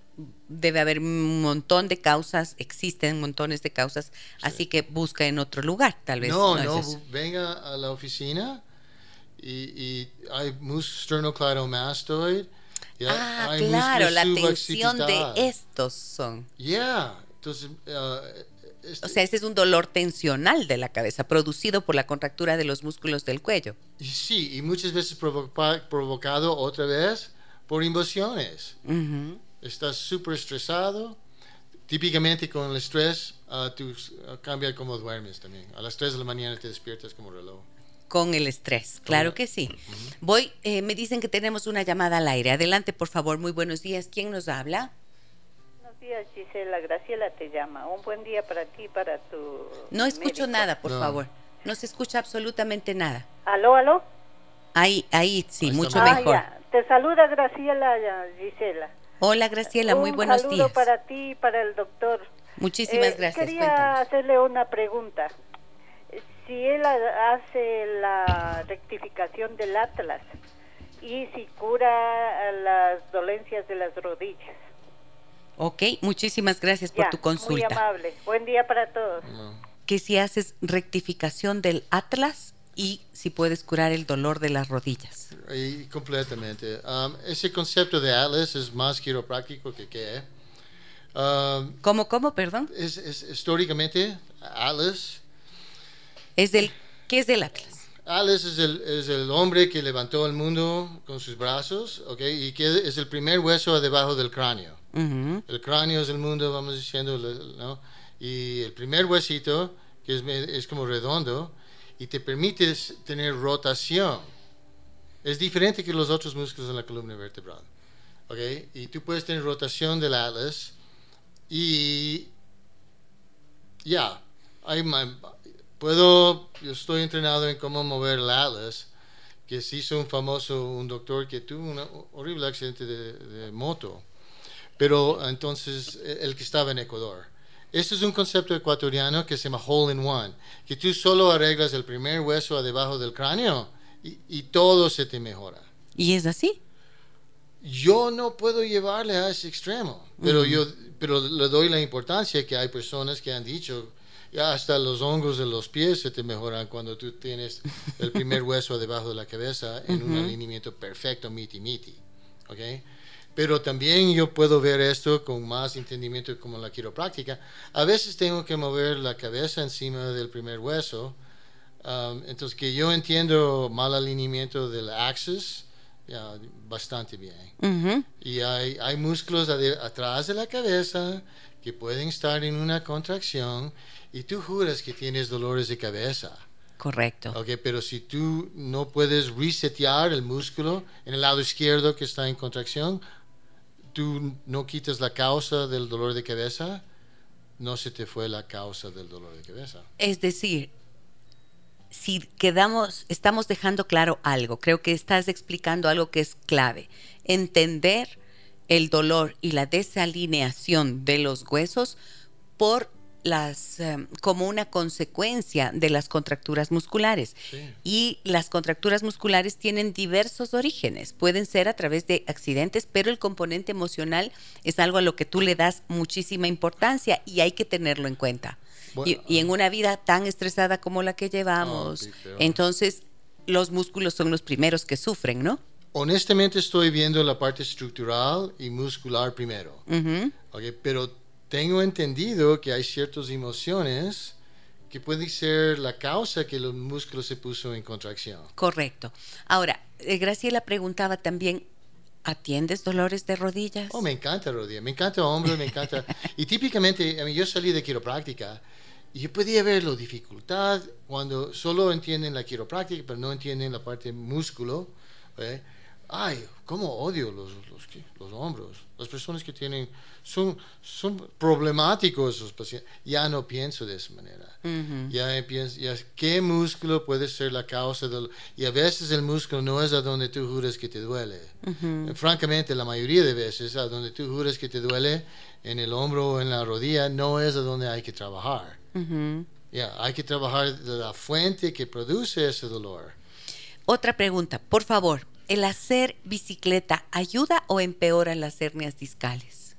debe haber un montón de causas, existen montones de causas, así que busca en otro lugar, tal vez. No, no, venga a la oficina y, y hay sternocleidomastoid ah, claro, la tensión de estos son. Yeah. Entonces, uh, este o sea, ese es un dolor tensional de la cabeza, producido por la contractura de los músculos del cuello. Sí, y muchas veces provocado otra vez por emociones. Estás súper estresado. Típicamente con el estrés, uh, tú uh, cambia cómo duermes también. A las 3 de la mañana te despiertas como reloj con el estrés. Claro que sí. Voy, eh, me dicen que tenemos una llamada al aire. Adelante, por favor. Muy buenos días. ¿Quién nos habla? Buenos días, Gisela. Graciela te llama. Un buen día para ti, para tu. No escucho nada, por favor. No se escucha absolutamente nada. ¿Aló, aló? Ahí, ahí sí, mucho mejor. Ah, te saluda Graciela, Gisela. Hola, Graciela. Muy buenos días. Un saludo para ti y para el doctor. Muchísimas eh, gracias. Quería hacerle una pregunta si él hace la rectificación del Atlas y si cura las dolencias de las rodillas. Ok, muchísimas gracias por tu consulta. Muy amable. Buen día para todos. que si haces rectificación del atlas y si puedes curar el dolor de las rodillas. Y completamente. Um, ese concepto de atlas es más quiropráctico que qué. Um, ¿Cómo, cómo, perdón? Es, históricamente atlas. Es del, ¿Qué es del atlas? Atlas es el, es el, hombre que levantó el mundo con sus brazos, ¿ok? Y que es el primer hueso debajo del cráneo. El cráneo es el mundo, vamos diciendo, ¿no? Y el primer huesito, que es, es como redondo, y te permite tener rotación. Es diferente que los otros músculos en la columna vertebral. ¿okay? Y tú puedes tener rotación del atlas y ya, puedo, yo estoy entrenado en cómo mover el atlas, que se hizo un famoso, un doctor que tuvo un horrible accidente de, de moto, pero entonces el que estaba en Ecuador este es un concepto ecuatoriano que se llama hole in one, que tú solo arreglas el primer hueso debajo del cráneo y, todo se te mejora. ¿Y es así? Yo no puedo llevarle a ese extremo, pero yo pero le doy la importancia que hay personas que han dicho ya hasta los hongos de los pies se te mejoran cuando tú tienes el primer hueso debajo de la cabeza en un alineamiento perfecto miti miti, ¿ok? pero también yo puedo ver esto con más entendimiento como la quiropráctica. A veces tengo que mover la cabeza encima del primer hueso, um, entonces que yo entiendo mal alineamiento del axis, bastante bien. Y hay, hay músculos atrás de la cabeza que pueden estar en una contracción y tú juras que tienes dolores de cabeza. Correcto. Okay, pero si tú no puedes resetear el músculo en el lado izquierdo que está en contracción, tú no quitas la causa del dolor de cabeza, no se te fue la causa del dolor de cabeza. Es decir, si quedamos, estamos dejando claro algo, creo que estás explicando algo que es clave. Entender el dolor y la desalineación de los huesos por las em, como una consecuencia de las contracturas musculares. Y las contracturas musculares tienen diversos orígenes. Pueden ser a través de accidentes, pero el componente emocional es algo a lo que tú le das muchísima importancia y hay que tenerlo en cuenta. y, en una vida tan estresada como la que llevamos, entonces los músculos son los primeros que sufren, ¿no? Honestamente estoy viendo la parte estructural y muscular primero. pero tengo entendido que hay ciertas emociones que pueden ser la causa que los músculos se puso en contracción. Correcto. Ahora, eh, Graciela preguntaba también, ¿atiendes dolores de rodillas? Oh, me encanta rodillas, me encanta hombro, me encanta. [LAUGHS] y típicamente, a mí, yo salí de quiropráctica y yo podía ver la dificultad cuando solo entienden la quiropráctica, pero no entienden la parte músculo. ¿eh? Ay, cómo odio los, los, los, hombros. Las personas que tienen, son, son problemáticos esos pacientes. Ya no pienso de esa manera. Ya pienso, ya, ¿qué músculo puede ser la causa del... Y a veces el músculo no es a donde tú juras que te duele. Francamente, la mayoría de veces a donde tú juras que te duele, en el hombro o en la rodilla, no es a donde hay que trabajar. Ya, hay que trabajar de la fuente que produce ese dolor. Otra pregunta, por favor. ¿El hacer bicicleta ayuda o empeora las hernias discales?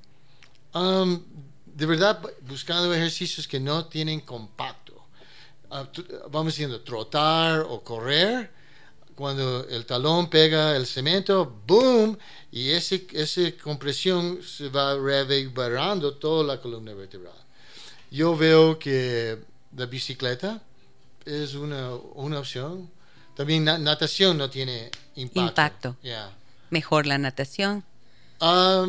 Um, de verdad, buscando ejercicios que no tienen compacto. Ah, vamos diciendo, trotar o correr, cuando el talón pega el cemento, ¡boom! Y ese, esa compresión se va reverberando toda la columna vertebral. Yo veo que la bicicleta es una, una opción también natación no tiene impacto. Impacto. Mejor la natación. Ah,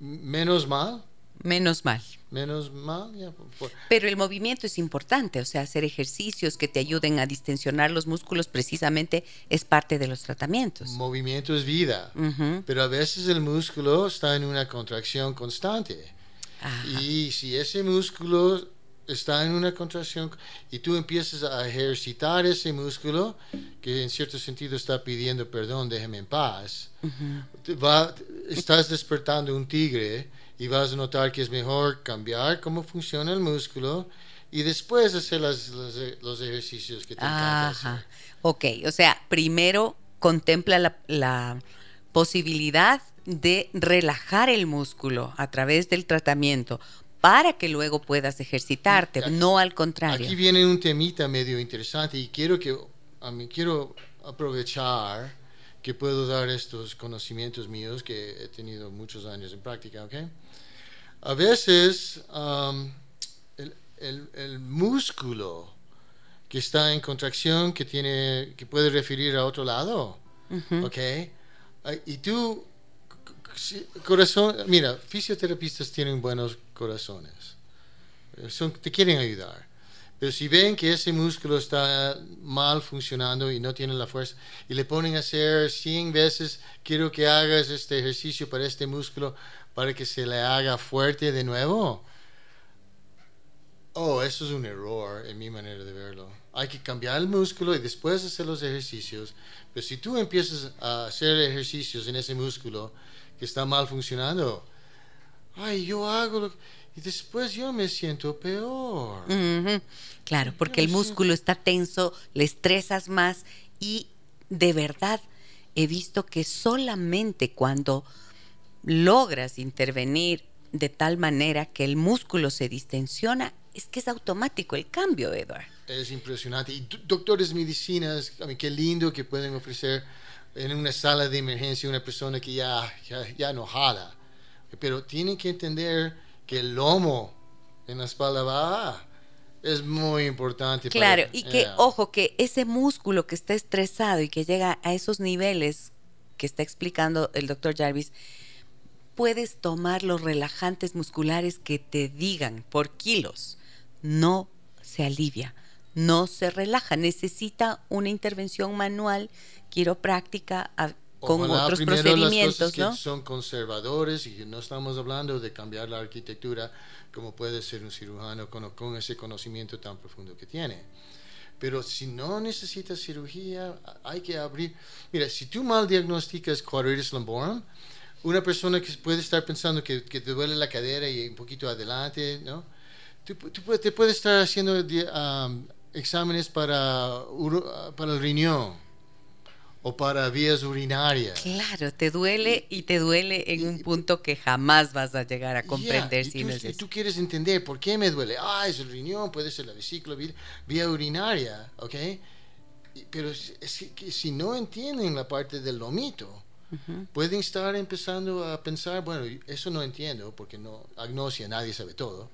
menos mal. Menos mal. Menos mal, Pero el movimiento es importante, o sea, hacer ejercicios que te ayuden a distensionar los músculos precisamente es parte de los tratamientos. Movimiento es vida, pero a veces el músculo está en una contracción constante. Y si ese músculo está en una contracción y tú empiezas a ejercitar ese músculo que en cierto sentido está pidiendo perdón, déjeme en paz, va, estás despertando un tigre y vas a notar que es mejor cambiar cómo funciona el músculo y después hacer los ejercicios que te encanta Ok, o sea, primero contempla la, la posibilidad de relajar el músculo a través del tratamiento para que luego puedas ejercitarte, no al contrario. Aquí viene un temita medio interesante y quiero que a mí quiero aprovechar que puedo dar estos conocimientos míos que he tenido muchos años en práctica, ¿ok? A veces um, el, músculo que está en contracción que tiene que puede referir a otro lado, ¿ok? Y tú corazón, mira, fisioterapistas tienen buenos corazones, son, te quieren ayudar. Pero si ven que ese músculo está mal funcionando y no tiene la fuerza y le ponen a hacer 100 veces, quiero que hagas este ejercicio para este músculo para que se le haga fuerte de nuevo. Oh, eso es un error en mi manera de verlo. Hay que cambiar el músculo y después hacer los ejercicios. Pero si tú empiezas a hacer ejercicios en ese músculo que está mal funcionando, ay, yo hago lo y después yo me siento peor. Claro, porque el músculo está tenso, le estresas más y de verdad he visto que solamente cuando logras intervenir de tal manera que el músculo se distensiona, es que es automático el cambio, Edward. Es impresionante. Y doctores medicinas, a mí, qué lindo que pueden ofrecer en una sala de emergencia una persona que ya, ya, ya no jala. Pero tienen que entender que el lomo en la espalda va es muy importante. Claro, y que, ojo, que ese músculo que está estresado y que llega a esos niveles que está explicando el doctor Jarvis, puedes tomar los relajantes musculares que te digan por kilos. No se alivia, no se relaja, necesita una intervención manual quiropráctica con otros procedimientos, las que son conservadores y no estamos hablando de cambiar la arquitectura como puede ser un cirujano con, con ese conocimiento tan profundo que tiene. Pero si no necesitas cirugía, hay que abrir. Mira, si tú mal diagnosticas quadritis lumborum, una persona que puede estar pensando que, que, te duele la cadera y un poquito adelante, ¿no? Tú, te puedes estar haciendo um, exámenes para, para el riñón o para vías urinarias. Claro, te duele y te duele en un punto que jamás vas a llegar a comprender si no tú quieres entender por qué me duele. Ah, es el riñón, puede ser la vesícula, vía urinaria, ¿ok? Pero si, no entienden la parte del lomito, pueden estar empezando a pensar, bueno, eso no entiendo, porque no, agnosia, nadie sabe todo.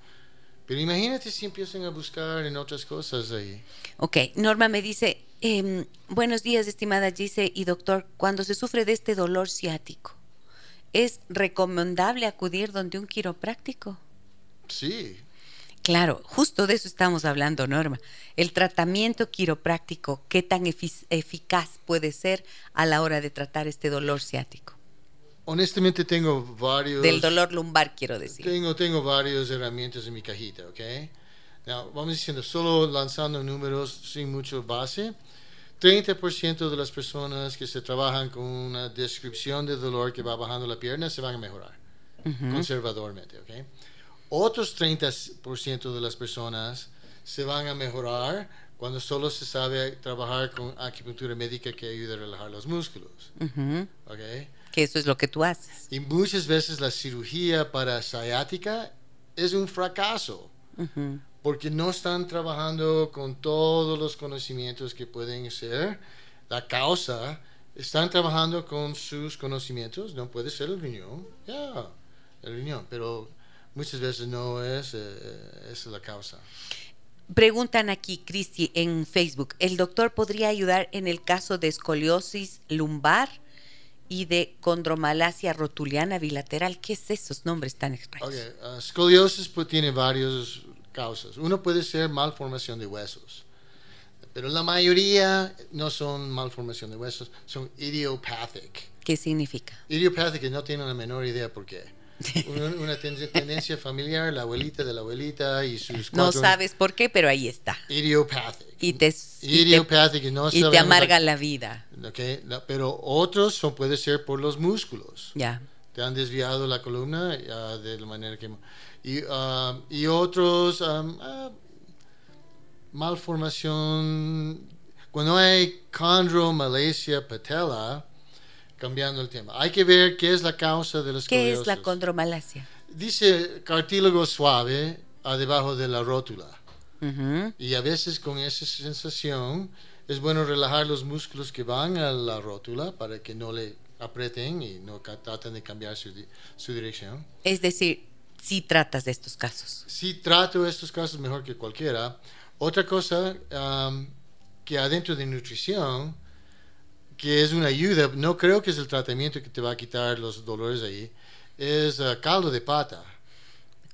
Pero imagínate si empiezan a buscar en otras cosas ahí. Ok, Norma me dice, Em, buenos días, estimada Gise y doctor. Cuando se sufre de este dolor ciático, ¿es recomendable acudir donde un quiropráctico? Sí. Claro, justo de eso estamos hablando, Norma. El tratamiento quiropráctico, ¿qué tan eficaz puede ser a la hora de tratar este dolor ciático? Honestamente tengo varios... Del dolor lumbar, quiero decir. Tengo, tengo varias herramientas en mi cajita, ¿ok? vamos diciendo, solo lanzando números sin mucho base. 30% de las personas que se trabajan con una descripción de dolor que va bajando la pierna se van a mejorar, conservadormente. ¿okay? Otros 30% de las personas se van a mejorar cuando solo se sabe trabajar con acupuntura médica que ayuda a relajar los músculos. ¿okay? Que eso es lo que tú haces. Y muchas veces la cirugía para sciática es un fracaso porque no están trabajando con todos los conocimientos que pueden ser la causa, están trabajando con sus conocimientos, no puede ser el riñón, ya, el riñón, pero muchas veces no es, eh, es la causa. Preguntan aquí, Cristi, en Facebook, ¿el doctor podría ayudar en el caso de escoliosis lumbar y de condromalacia rotuliana bilateral? ¿Qué es esos nombres tan extraños? Okay. Uh, escoliosis pues, tiene varios causas. Uno puede ser malformación de huesos, pero la mayoría no son malformación de huesos, son idiopathic. ¿Qué significa? Idiopathic no tienen la menor idea por qué. Una, tendencia familiar, la abuelita de la abuelita y sus No sabes por qué, pero ahí está. Idiopathic. Y te, Idiopathic, y, no y te amarga la, vida. Okay, pero otros son, puede ser por los músculos. Ya. Te han desviado la columna de la manera que y, um, y otros um, uh, malformación cuando hay condromalacia patella cambiando el tema hay que ver qué es la causa de la escoliosis ¿qué es la condromalacia? dice cartílago suave a debajo de la rótula. Y a veces con esa sensación es bueno relajar los músculos que van a la rótula para que no le aprieten y no traten de cambiar su, su dirección. Es decir, si tratas de estos casos. Sí trato estos casos mejor que cualquiera. Otra cosa que adentro de nutrición, que es una ayuda, no creo que es el tratamiento que te va a quitar los dolores ahí, es uh, caldo de pata.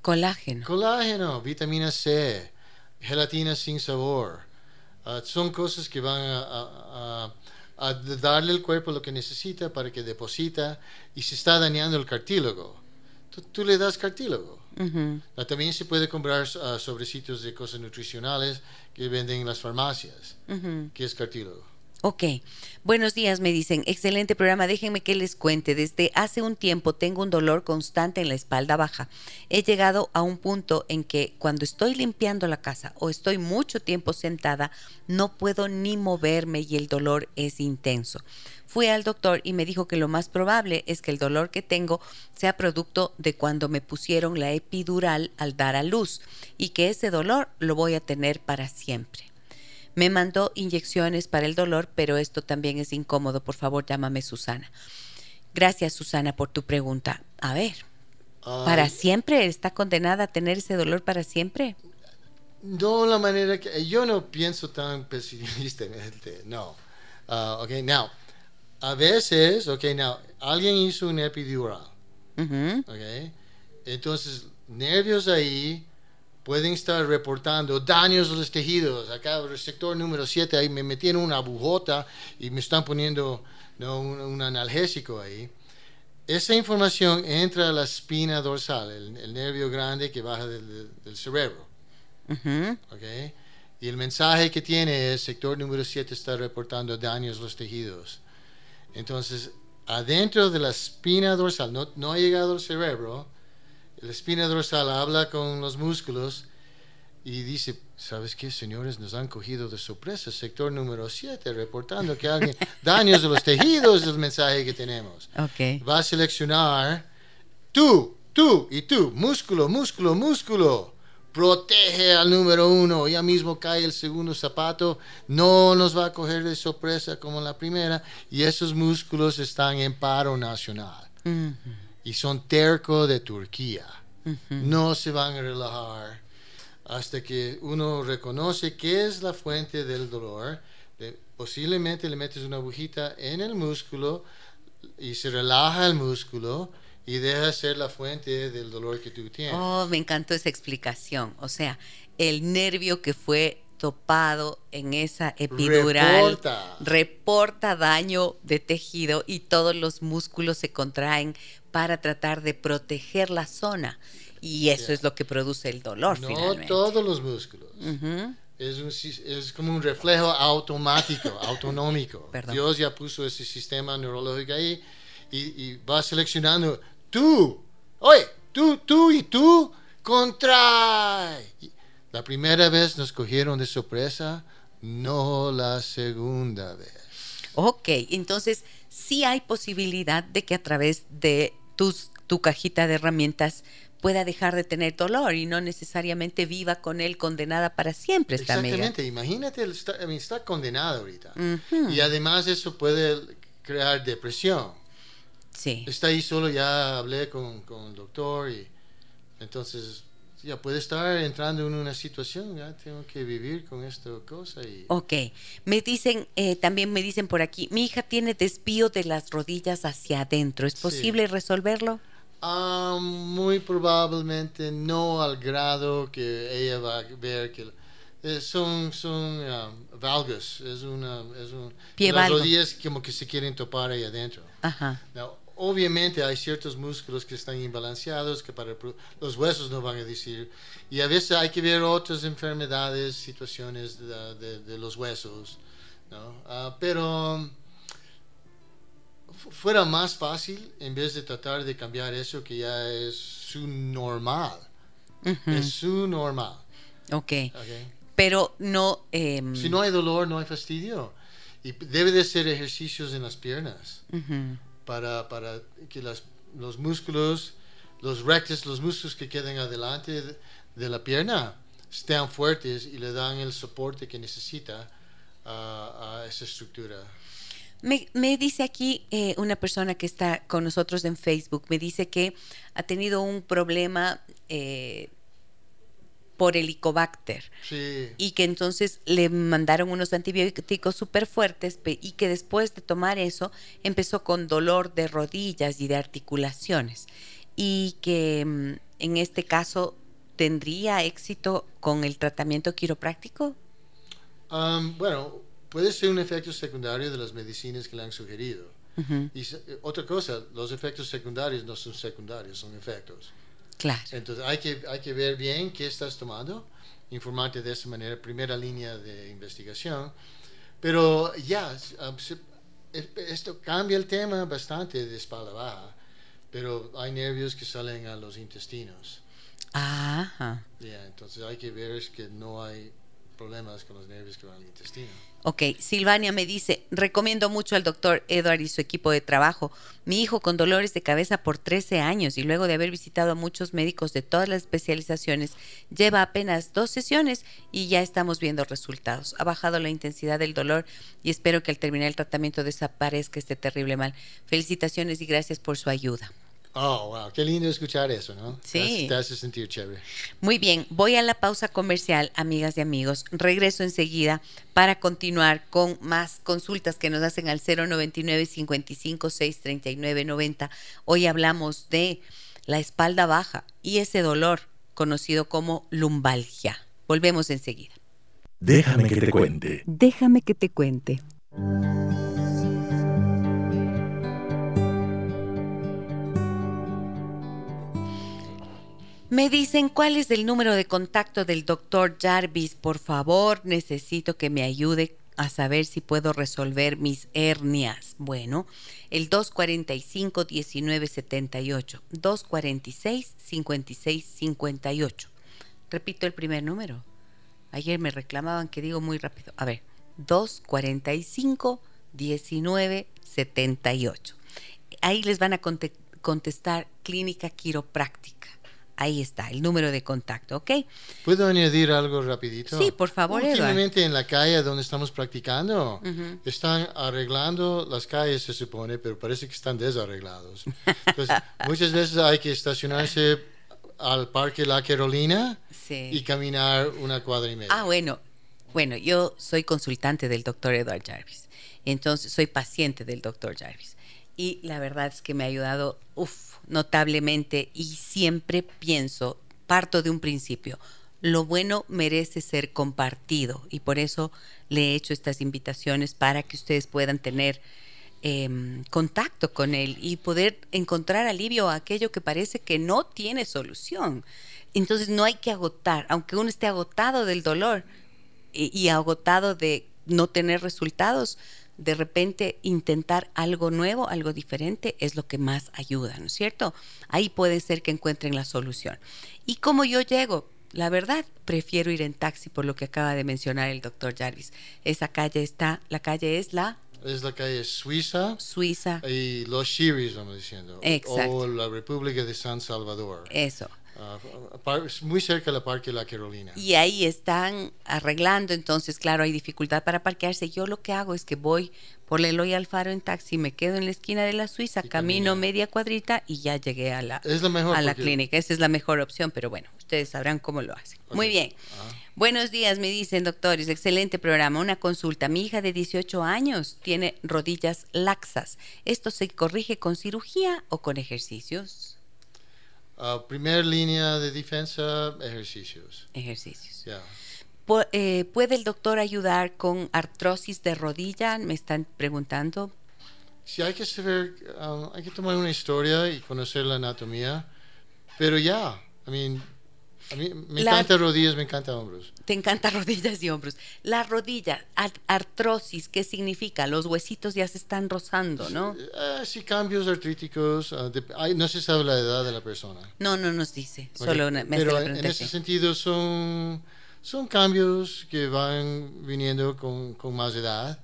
Colágeno. Colágeno, vitamina C, gelatina sin sabor. Uh, son cosas que van a, darle al cuerpo lo que necesita para que deposita y se está dañando el cartílago. Tú, le das cartílago. Ah, también se puede comprar sobrecitos de cosas nutricionales que venden en las farmacias, que es cartílago. Ok, buenos días, me dicen. Excelente programa. Déjenme que les cuente. Desde hace un tiempo tengo un dolor constante en la espalda baja. He llegado a un punto en que cuando estoy limpiando la casa o estoy mucho tiempo sentada, no puedo ni moverme y el dolor es intenso. Fui al doctor y me dijo que lo más probable es que el dolor que tengo sea producto de cuando me pusieron la epidural al dar a luz y que ese dolor lo voy a tener para siempre. Me mandó inyecciones para el dolor, pero esto también es incómodo. Por favor, llámame Susana. Gracias, Susana, por tu pregunta. A ver, ¿para siempre está condenada a tener ese dolor para siempre? No, la manera que yo no pienso tan pesimistamente, no. Uh, ok, now, a veces, ok, now, alguien hizo un epidural, ok, entonces nervios ahí, pueden estar reportando daños a los tejidos. Acá el sector número 7, ahí me metieron una bujota y me están poniendo un, analgésico ahí. Esa información entra a la espina dorsal, el, nervio grande que baja del, cerebro. Y el mensaje que tiene es, sector número 7 está reportando daños a los tejidos. Entonces, adentro de la espina dorsal, no, no ha llegado al cerebro, la espina dorsal habla con los músculos y dice, ¿sabes qué, señores? Nos han cogido de sorpresa, sector número 7, reportando que alguien [LAUGHS] daños de los tejidos es el mensaje que tenemos. Okay. Va a seleccionar tú, tú y tú, músculo, músculo, músculo. Protege al número uno, ya mismo cae el segundo zapato, no nos va a coger de sorpresa como la primera, y esos músculos están en paro nacional y son tercos de Turquía. No se van a relajar hasta que uno reconoce qué es la fuente del dolor. posiblemente le metes una agujita en el músculo y se relaja el músculo y deja ser la fuente del dolor que tú tienes. Oh, me encantó esa explicación. O sea, el nervio que fue topado en esa epidural reporta daño de tejido y todos los músculos se contraen para tratar de proteger la zona. Y eso es lo que produce el dolor. No todos los músculos. es, como un reflejo automático, [LAUGHS] autonómico. Dios ya puso ese sistema neurológico ahí y, va seleccionando tú, oye, tú, tú y tú, contrae. La primera vez nos cogieron de sorpresa, no la segunda vez. Ok, entonces sí hay posibilidad de que a través de tu cajita de herramientas pueda dejar de tener dolor y no necesariamente viva con él condenada para siempre esta Exactamente, imagínate, está, está condenada ahorita. Y además eso puede crear depresión. Sí. Está ahí solo, ya hablé con, con el doctor y entonces ya puede estar entrando en una situación, ya tengo que vivir con esta cosa. Y... Ok, me dicen, eh, también me dicen por aquí, mi hija tiene desvío de las rodillas hacia adentro, ¿es posible resolverlo? Ah, muy probablemente no al grado que ella va a ver que eh, son, son um, valgus, es una, es un, las rodillas como que se quieren topar ahí adentro. Ajá obviamente hay ciertos músculos que están imbalanceados, que para los huesos no van a decir, y a veces hay que ver otras enfermedades, situaciones de, los huesos, ¿no? Ah, pero fuera más fácil en vez de tratar de cambiar eso que ya es su normal. Es su normal. Ok. Pero no... Em, si no hay dolor, no hay fastidio. Y debe de ser ejercicios en las piernas para, para que las, los músculos, los rectos, los músculos que quedan adelante de, la pierna, estén fuertes y le dan el soporte que necesita a esa estructura. Me, dice aquí eh, una persona que está con nosotros en Facebook, me dice que ha tenido un problema eh, por helicobacter y que entonces le mandaron unos antibióticos súper fuertes y que después de tomar eso empezó con dolor de rodillas y de articulaciones y que mm, en este caso tendría éxito con el tratamiento quiropráctico. bueno, puede ser un efecto secundario de las medicinas que le han sugerido. Y eh, otra cosa, los efectos secundarios no son secundarios, son efectos. Claro. Entonces hay que, hay que ver bien qué estás tomando, informarte de esa manera, primera línea de investigación. Pero ya, um, esto cambia el tema bastante de espalda baja, pero hay nervios que salen a los intestinos. Ajá. entonces hay que ver que no hay problemas con los nervios que van al intestino. Ok, Silvania me dice, recomiendo mucho al doctor Edward y su equipo de trabajo. Mi hijo con dolores de cabeza por 13 años y luego de haber visitado a muchos médicos de todas las especializaciones, lleva apenas dos sesiones y ya estamos viendo resultados. Ha bajado la intensidad del dolor y espero que al terminar el tratamiento desaparezca este terrible mal. Felicitaciones y gracias por su ayuda. Oh, wow, qué lindo escuchar eso, ¿no? Sí. Te hace sentir chévere. Muy bien, voy a la pausa comercial, amigas y amigos. Regreso enseguida para continuar con más consultas que nos hacen al 099 55 639 90. Hoy hablamos de la espalda baja y ese dolor conocido como lumbalgia. Volvemos enseguida. Déjame que te cuente. Déjame que te cuente. Me dicen cuál es el número de contacto del doctor Jarvis. Por favor, necesito que me ayude a saber si puedo resolver mis hernias. Bueno, el 245-1978, 246-5658. Repito el primer número. Ayer me reclamaban que digo muy rápido. A ver, 245-1978. Ahí les van a contestar clínica quiropráctica. Ahí está, el número de contacto, ¿ok? ¿Puedo añadir algo rapidito? Sí, por favor, Últimamente en la calle donde estamos practicando, están arreglando las calles, se supone, pero parece que están desarreglados. Entonces, [LAUGHS] muchas veces hay que estacionarse al Parque La Carolina y caminar una cuadra y media. Ah, bueno. Bueno, yo soy consultante del doctor Edward Jarvis. Entonces, soy paciente del doctor Jarvis. Y la verdad es que me ha ayudado, uff, notablemente y siempre pienso, parto de un principio, lo bueno merece ser compartido y por eso le he hecho estas invitaciones para que ustedes puedan tener em, contacto con él y poder encontrar alivio a aquello que parece que no tiene solución. Entonces no hay que agotar, aunque uno esté agotado del dolor y agotado de no tener resultados, de repente intentar algo nuevo, algo diferente, es lo que más ayuda, ¿no es cierto? Ahí puede ser que encuentren la solución. ¿Y cómo yo llego? La verdad, prefiero ir en taxi por lo que acaba de mencionar el doctor Jarvis. Esa calle está, la calle es la... Es la calle Suiza. Suiza. Y Los Chiris, vamos diciendo. Exacto. O la República de San Salvador. Eso. Ah, muy cerca del Parque La Carolina. Y ahí están arreglando, entonces, claro, hay dificultad para parquearse. Yo lo que hago es que voy por el Eloy Alfaro en taxi, me quedo en la esquina de la Suiza, camino media cuadrita y ya llegué a la, a la clínica. Esa es la mejor opción, pero bueno, ustedes sabrán cómo lo hacen. Muy bien. Ah. Buenos días, me dicen doctores, excelente programa. Una consulta. Mi hija de 18 años tiene rodillas laxas. ¿Esto se corrige con cirugía o con ejercicios? Uh, primer línea de defensa, ejercicios. Ejercicios. Eh, ¿Puede el doctor ayudar con artrosis de rodilla? Me están preguntando. Sí, hay que saber, um, hay que tomar una historia y conocer la anatomía, pero ya, I mean, a mí me encanta rodillas, me encanta hombros. Te encanta [LAUGHS] rodillas y hombros. La rodilla, artrosis, ¿qué significa? Los huesitos ya se están rozando, ¿no? Sí, eh, cambios artríticos. Ah, no se sabe la edad de la persona. No, no nos dice. Solo una, Pero en, ese sentido son, son cambios que van viniendo con, con más edad.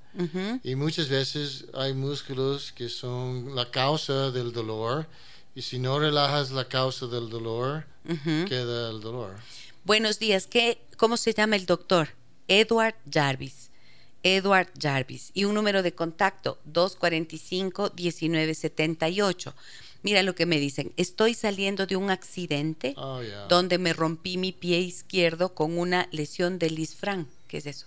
Y muchas veces hay músculos que son la causa del dolor Y si no relajas la causa del dolor, queda el dolor. Buenos días. ¿Qué, ¿Cómo se llama el doctor? Edward Jarvis. Edward Jarvis. Y un número de contacto, 245-1978. Mira lo que me dicen. Estoy saliendo de un accidente Oh, donde me rompí mi pie izquierdo con una lesión de Lisfran. ¿Qué es eso?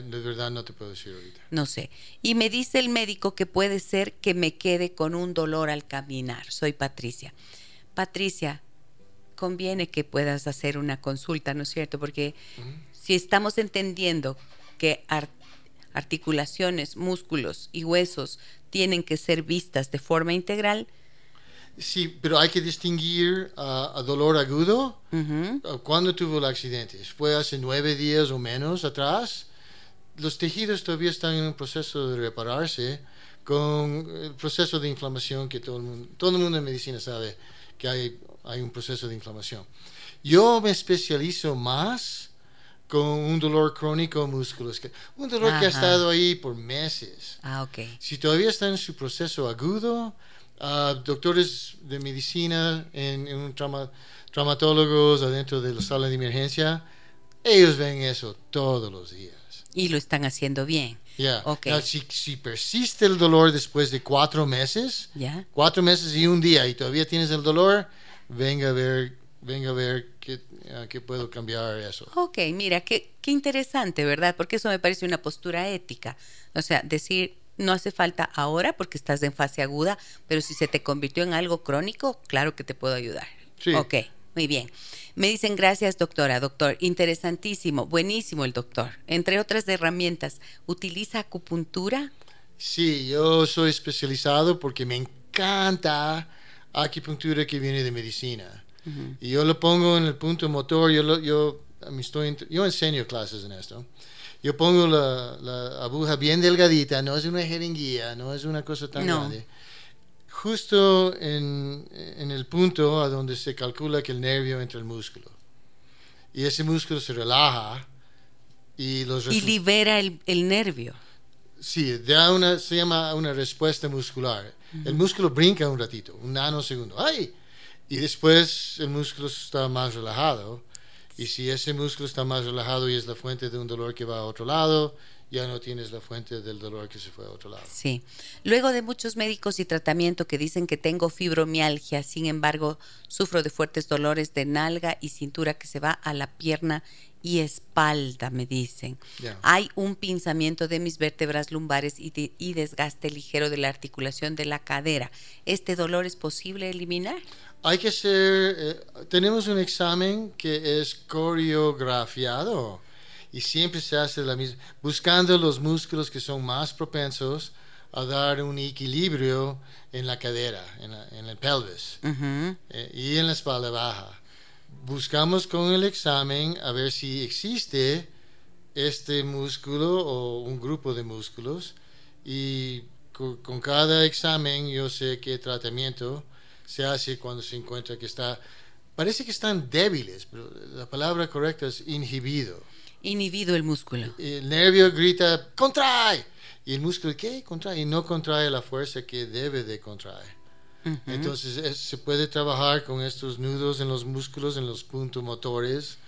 De verdad no te puedo decir ahorita. No sé. Y me dice el médico que puede ser que me quede con un dolor al caminar. Soy Patricia. Patricia, conviene que puedas hacer una consulta, ¿no es cierto? Porque si estamos entendiendo que ar- articulaciones, músculos y huesos tienen que ser vistas de forma integral, Sí, pero hay que distinguir ah, a dolor agudo. ujú, Ah, ¿Cuándo tuvo el accidente? ¿Fue hace nueve días o menos atrás? Los tejidos todavía están en un proceso de repararse con el proceso de inflamación que todo el mundo, todo el mundo en medicina sabe que hay, hay un proceso de inflamación. Yo me especializo más con un dolor crónico músculos, que- un dolor que ha Ajá. estado ahí por meses. ah, ok. Si todavía está en su proceso agudo, ah, doctores de medicina, en, en un trauma, traumatólogos adentro de la sala de emergencia, ellos ven eso todos los días. Y lo están haciendo bien. Ya. Ok. Now, si, si persiste el dolor después de cuatro meses, ¿Ya? cuatro meses y un día, y todavía tienes el dolor, venga a ver, venga a ver qué, ah, qué puedo cambiar eso. Ok, mira, qué, qué interesante, ¿verdad? Porque eso me parece una postura ética. O sea, decir, no hace falta ahora porque estás en fase aguda, pero si se te convirtió en algo crónico, claro que te puedo ayudar. Sí. Ok, muy bien. Me dicen gracias, doctora, doctor. Interesantísimo, buenísimo el doctor. Entre otras herramientas, ¿utiliza acupuntura? Sí, yo soy especializado porque me encanta acupuntura que viene de medicina. Y yo lo pongo en el punto motor, yo, lo- yo, estoy, yo enseño clases en esto. Yo pongo la, la aguja bien delgadita, no es una jeringuilla, no es una cosa tan No. grande. Justo en, en el punto a donde se calcula que el nervio entra el músculo. Y ese músculo se relaja y los Y libera el, el nervio. Sí, da una, se llama una respuesta muscular. El músculo brinca un ratito, un nanosegundo. ¡Ay! Y después el músculo está más relajado. Y si ese músculo está más relajado y es la fuente de un dolor que va a otro lado, ya no tienes la fuente del dolor que se fue a otro lado. Sí. Luego de muchos médicos y tratamiento que dicen que tengo fibromialgia, sin embargo, sufro de fuertes dolores de nalga y cintura que se va a la pierna y espalda, me dicen. Hay un pinzamiento de mis vértebras lumbares y, de- y desgaste ligero de la articulación de la cadera. ¿Este dolor es posible eliminar? Hay que hacer, eh, tenemos un examen que es coreografiado y siempre se hace la misma, buscando los músculos que son más propensos a dar un equilibrio en la cadera, en, la- en el pelvis eh, y en la espalda baja. Buscamos con el examen a ver si existe este músculo o un grupo de músculos y co- con, cada examen yo sé qué tratamiento se hace cuando se encuentra que está, parece que están débiles, pero la palabra correcta es inhibido. Inhibido el músculo. El nervio grita, contrae, y el músculo, ¿qué? Contrae, y no contrae la fuerza que debe de contraer. Entonces es- se puede trabajar con estos nudos en los músculos, en los puntos motores,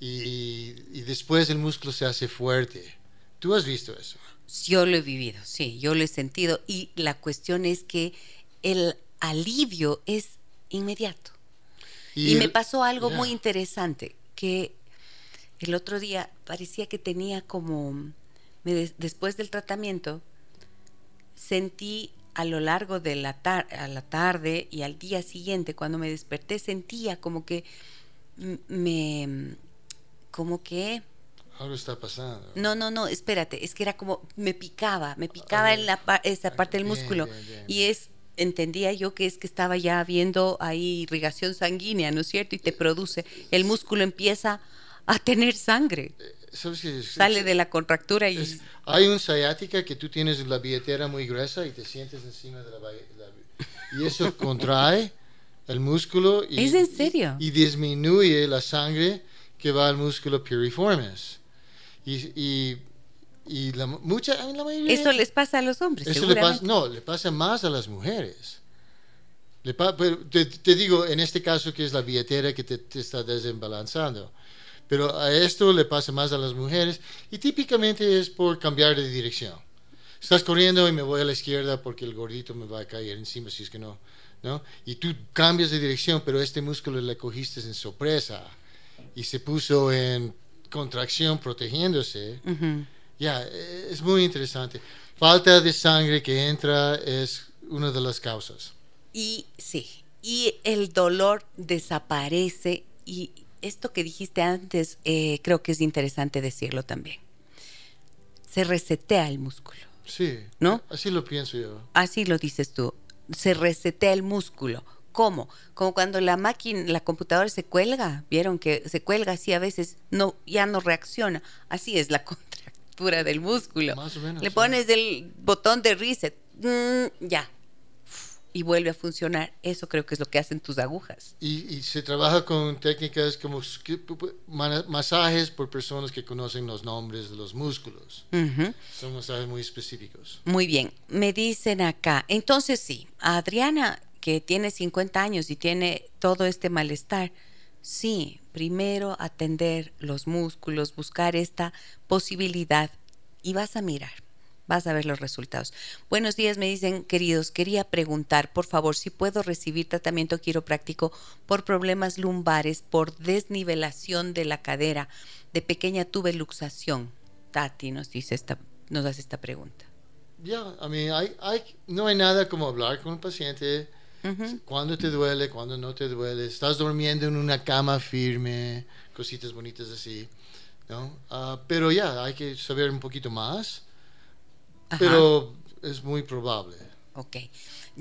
y, y después el músculo se hace fuerte. ¿Tú has visto eso? Yo lo he vivido, sí, yo lo he sentido. Y la cuestión es que el alivio es inmediato. Y, me el- pasó algo muy interesante, que el otro día parecía que tenía como, me des- después del tratamiento, sentí a lo largo de la, tar- a la tarde y al día siguiente, cuando me desperté, sentía como que me, como que, Algo está pasando. no, no, no, espérate, es que era como, me picaba, me picaba en la pa- esa parte del músculo. bien, bien, y es, entendía yo que es que estaba ya viendo ahí irrigación sanguínea, ¿no es cierto? Y te produce, el músculo empieza a tener sangre, ¿Sabes qué? sale de la contractura y... Es- hay un sciática que tú tienes la billetera muy gruesa y te sientes encima de la, la- y eso [LAUGHS] contrae el músculo y, ¿Es en serio? y, y disminuye la sangre que va al músculo piriformes y, y, y la, mucha la mayoría Eso les pasa a los hombres, eso le pasa seguramente. no le pasa más a las mujeres te, digo, en este caso que es la billetera que te, te está desembalanzando. Pero a esto le pasa más a las mujeres y típicamente es por cambiar de dirección. Estás corriendo y me voy a la izquierda porque el gordito me va a caer encima si es que no. ¿no? Y tú cambias de dirección, pero este músculo le cogiste en sorpresa y se puso en contracción protegiéndose. Ya, es muy interesante. Falta de sangre que entra es una de las causas. Y sí, y el dolor desaparece y esto que dijiste antes eh, creo que es interesante decirlo también. Se resetea el músculo. Sí. ¿No? Así lo pienso yo. Así lo dices tú. Se resetea el músculo. ¿Cómo? Como cuando la máquina, la computadora se cuelga. Vieron que se cuelga así a veces, no, ya no reacciona. Así es la [LAUGHS] contractura del músculo. Más o menos. Le pones el botón de reset. Mm, ya, y vuelve a funcionar. Eso creo que es lo que hacen tus agujas. Y, se trabaja con técnicas como masajes por personas que conocen los nombres de los músculos. Son masajes muy específicos. Muy bien. Me dicen acá, entonces sí, Adriana, que tiene 50 años y tiene todo este malestar, sí, primero atender los músculos, buscar esta posibilidad y vas a mirar vas a ver los resultados. Buenos días, me dicen, queridos, quería preguntar, por favor, si puedo recibir tratamiento quiropráctico por problemas lumbares, por desnivelación de la cadera, de pequeña tubeluxación. Tati nos dice esta, nos hace esta pregunta. Ya, a mí no hay nada como hablar con un paciente. Cuando te duele, cuando no te duele, estás durmiendo en una cama firme, cositas bonitas así, ¿no? Ah, pero ya, hay que saber un poquito más pero es muy probable. Ok.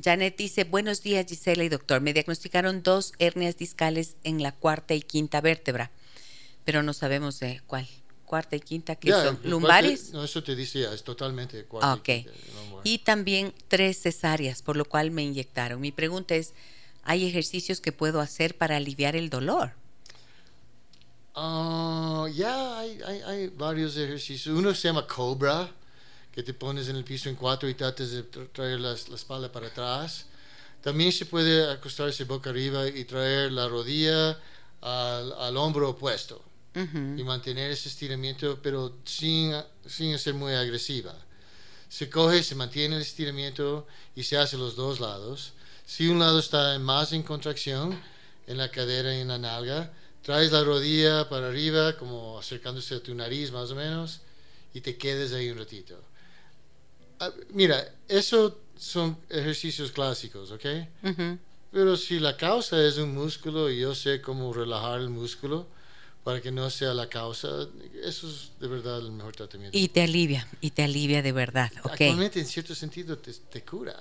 Janet dice, buenos días Gisela y doctor. Me diagnosticaron dos hernias discales en la cuarta y quinta vértebra, pero no sabemos de cuál. Cuarta y quinta, que son lumbares. no, eso te dice es totalmente cuarta. Ok. Y, también tres cesáreas, por lo cual me inyectaron. Mi pregunta es, ¿hay ejercicios que puedo hacer para aliviar el dolor? Ah, ya, hay, hay varios ejercicios. Uno se llama Cobra que te pones en el piso en cuatro y tratas de traer la, espalda para atrás. También se puede acostarse boca arriba y traer la rodilla al, hombro opuesto y mantener ese estiramiento, pero sin, sin ser muy agresiva. Se coge, se mantiene el estiramiento y se hace los dos lados. Si un lado está más en contracción, en la cadera y en la nalga, traes la rodilla para arriba, como acercándose a tu nariz más o menos, y te quedes ahí un ratito. Ah, mira, eso son ejercicios clásicos, ¿ok? Pero si la causa es un músculo y yo sé cómo relajar el músculo para que no sea la causa, eso es de verdad el mejor tratamiento. Y te alivia, y te alivia de verdad, ¿ok? Actualmente, en cierto sentido, te, cura.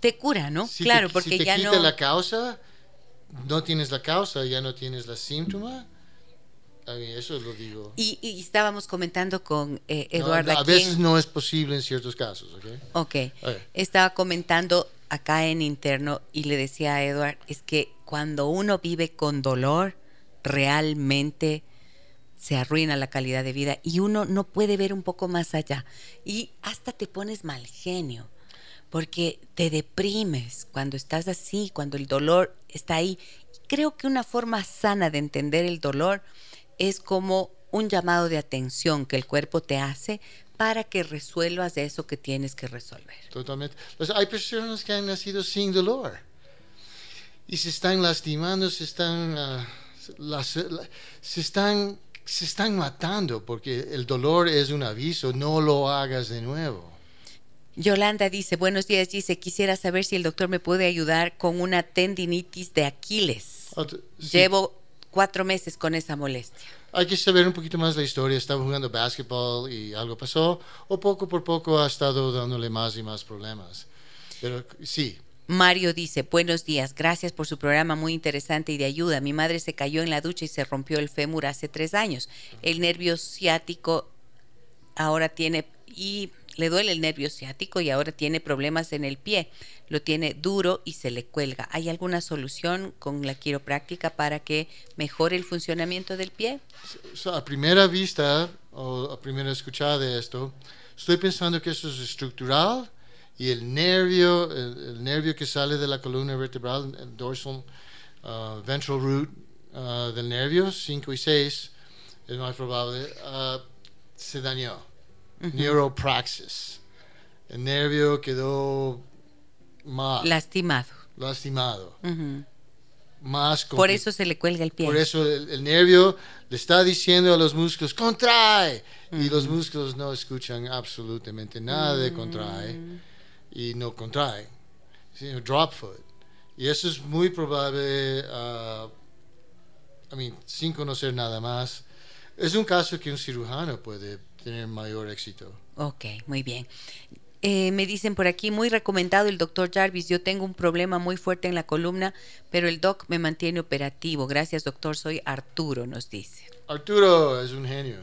Te cura, ¿no? claro, porque si te ya quita la causa, no tienes la causa, ya no tienes la síntoma eso lo digo. Y, estábamos comentando con eh, Eduardo. a veces no es posible en ciertos casos, ¿ok? Ok. Estaba comentando acá en interno y le decía a Eduardo, es que cuando uno vive con dolor, realmente se arruina la calidad de vida y uno no puede ver un poco más allá. Y hasta te pones mal genio, porque te deprimes cuando estás así, cuando el dolor está ahí. Creo que una forma sana de entender el dolor es como un llamado de atención que el cuerpo te hace para que resuelvas eso que tienes que resolver. Totalmente. Pues hay personas que han nacido sin dolor y se están lastimando, se están, ah, se están, se están matando porque el dolor es un aviso, no lo hagas de nuevo. Yolanda dice, buenos días, dice, quisiera saber si el doctor me puede ayudar con una tendinitis de Aquiles. Llevo cuatro meses con esa molestia. Hay que saber un poquito más la historia. Estaba jugando básquetbol y algo pasó, o poco por poco ha estado dándole más y más problemas. Pero sí. Mario dice, buenos días, gracias por su programa muy interesante y de ayuda. Mi madre se cayó en la ducha y se rompió el fémur hace tres años. El nervio ciático ahora tiene y le duele el nervio ciático y ahora tiene problemas en el pie. Lo tiene duro y se le cuelga. ¿Hay alguna solución con la quiropráctica para que mejore el funcionamiento del pie? a primera vista o a primera escuchada de esto, estoy pensando que eso es estructural y el nervio, el, nervio que sale de la columna vertebral, el dorsal uh, ventral root uh, del nervio 5 y 6, es más probable, uh, se dañó. Neuropraxis. El nervio quedó mal. Lastimado. Lastimado. Más Por eso se le cuelga el pie. Por eso el, nervio le está diciendo a los músculos, contrae. Y los músculos no escuchan absolutamente nada de contrae. Mm. Y no contrae. drop foot. Y eso es muy probable, uh, sin conocer nada más. Es un caso que un cirujano puede tener mayor éxito. Ok, muy bien. Eh, me dicen por aquí, muy recomendado el doctor Jarvis. Yo tengo un problema muy fuerte en la columna, pero el doc me mantiene operativo. Gracias, doctor. Soy Arturo, nos dice. Arturo es un genio.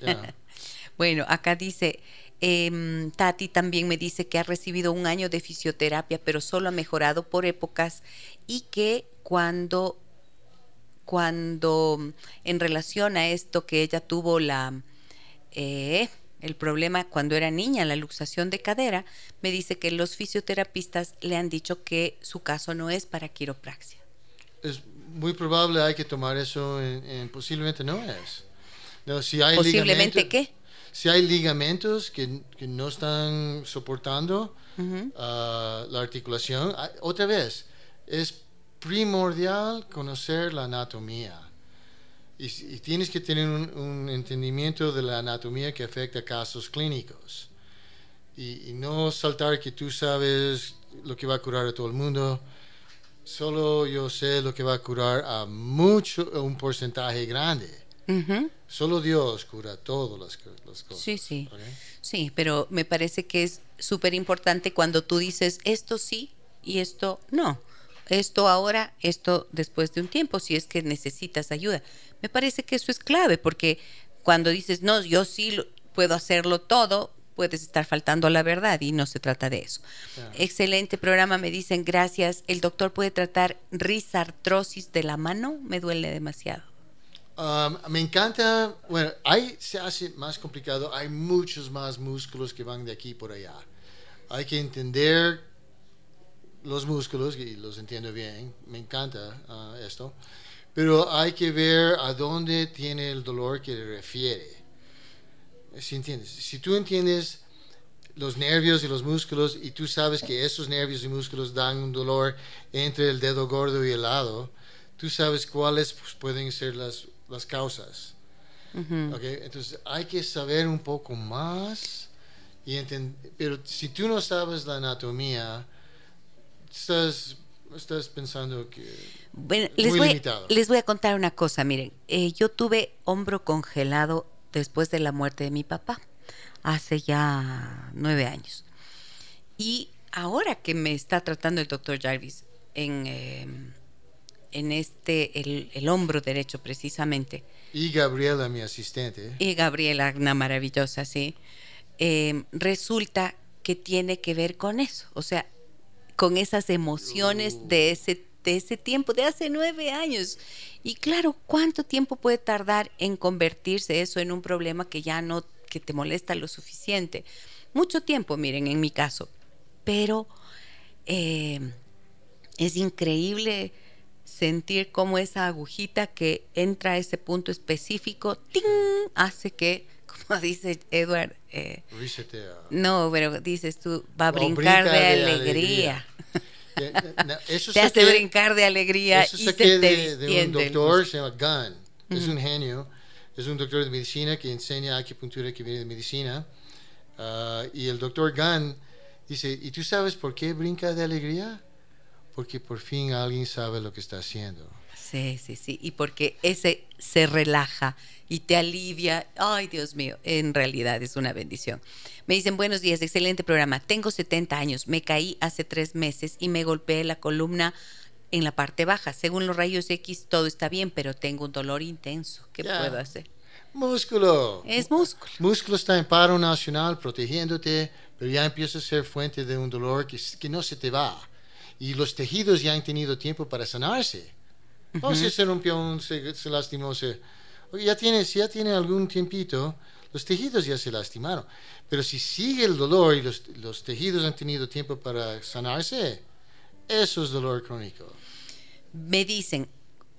[LAUGHS] bueno, acá dice, em, Tati también me dice que ha recibido un año de fisioterapia, pero solo ha mejorado por épocas y que cuando, cuando en relación a esto que ella tuvo la... Eh, el problema cuando era niña, la luxación de cadera, me dice que los fisioterapistas le han dicho que su caso no es para quiropraxia. Es muy probable, hay que tomar eso, en, posiblemente no es. No, si hay ¿Posiblemente qué? Si hay ligamentos que, no están soportando ah, la articulación, ah, otra vez, es primordial conocer la anatomía. Y, tienes que tener un, entendimiento de la anatomía que afecta a casos clínicos. Y, no saltar que tú sabes lo que va a curar a todo el mundo. Solo yo sé lo que va a curar a mucho, un porcentaje grande. Solo Dios cura todas las, cosas. Sí, sí. Sí, pero me parece que es súper importante cuando tú dices esto sí y esto no. Esto ahora, esto después de un tiempo, si es que necesitas ayuda. Me parece que eso es clave, porque cuando dices, no, yo sí puedo hacerlo todo, puedes estar faltando a la verdad y no se trata de eso. Excelente programa, me dicen gracias. ¿El doctor puede tratar risartrosis de la mano? Me duele demasiado. Um, me encanta, bueno, ahí se hace más complicado, hay muchos más músculos que van de aquí por allá. Hay que entender los músculos, y los entiendo bien, me encanta uh, esto pero hay que ver a dónde tiene el dolor que le refiere. Si entiendes, si tú entiendes los nervios y los músculos y tú sabes que esos nervios y músculos dan un dolor entre el dedo gordo y el lado, tú sabes cuáles pues, pueden ser las, las causas. okay? Entonces hay que saber un poco más, y pero si tú no sabes la anatomía, estás estás pensando que bueno, les voy, les voy a contar una cosa, miren, eh, yo tuve hombro congelado después de la muerte de mi papá, hace ya nueve años. Y ahora que me está tratando el doctor Jarvis en, em, en este, el, hombro derecho precisamente. Y Gabriela, mi asistente. Y Gabriela, una maravillosa, sí. Em, resulta que tiene que ver con eso. O sea, con esas emociones de ese, de ese tiempo, de hace nueve años. Y claro, ¿cuánto tiempo puede tardar en convertirse eso en un problema que ya no, que te molesta lo suficiente? Mucho tiempo, miren, en mi caso. Pero eh, es increíble sentir cómo esa agujita que entra a ese punto específico, ¡ting! hace que, [LAUGHS] como dice Edward, eh, no, pero dices tú, va a brincar de, alegría. [LAUGHS] te hace brincar de alegría eso y se te de, un doctor, se llama Gunn, es un genio, es un doctor de medicina que enseña acupuntura que viene de medicina. Ah, y el doctor Gunn dice, ¿y tú sabes por qué brinca de alegría? Porque por fin alguien sabe lo que está haciendo. Sí, sí, sí. Y porque ese se relaja y te alivia. Ay, Dios mío, en realidad es una bendición. Me dicen, buenos días, excelente programa. Tengo 70 años, me caí hace tres meses y me golpeé la columna en la parte baja. Según los rayos X, todo está bien, pero tengo un dolor intenso. ¿Qué puedo hacer? Músculo. Es músculo. Músculo está en paro nacional protegiéndote, pero ya empieza a ser fuente de un dolor que, que no se te va. Y los tejidos ya han tenido tiempo para sanarse. O si se rompió, se, se lastimó, se, ya tiene, si ya tiene algún tiempito, los tejidos ya se lastimaron. Pero si sigue el dolor y los, los tejidos han tenido tiempo para sanarse, eso es dolor crónico. Me dicen,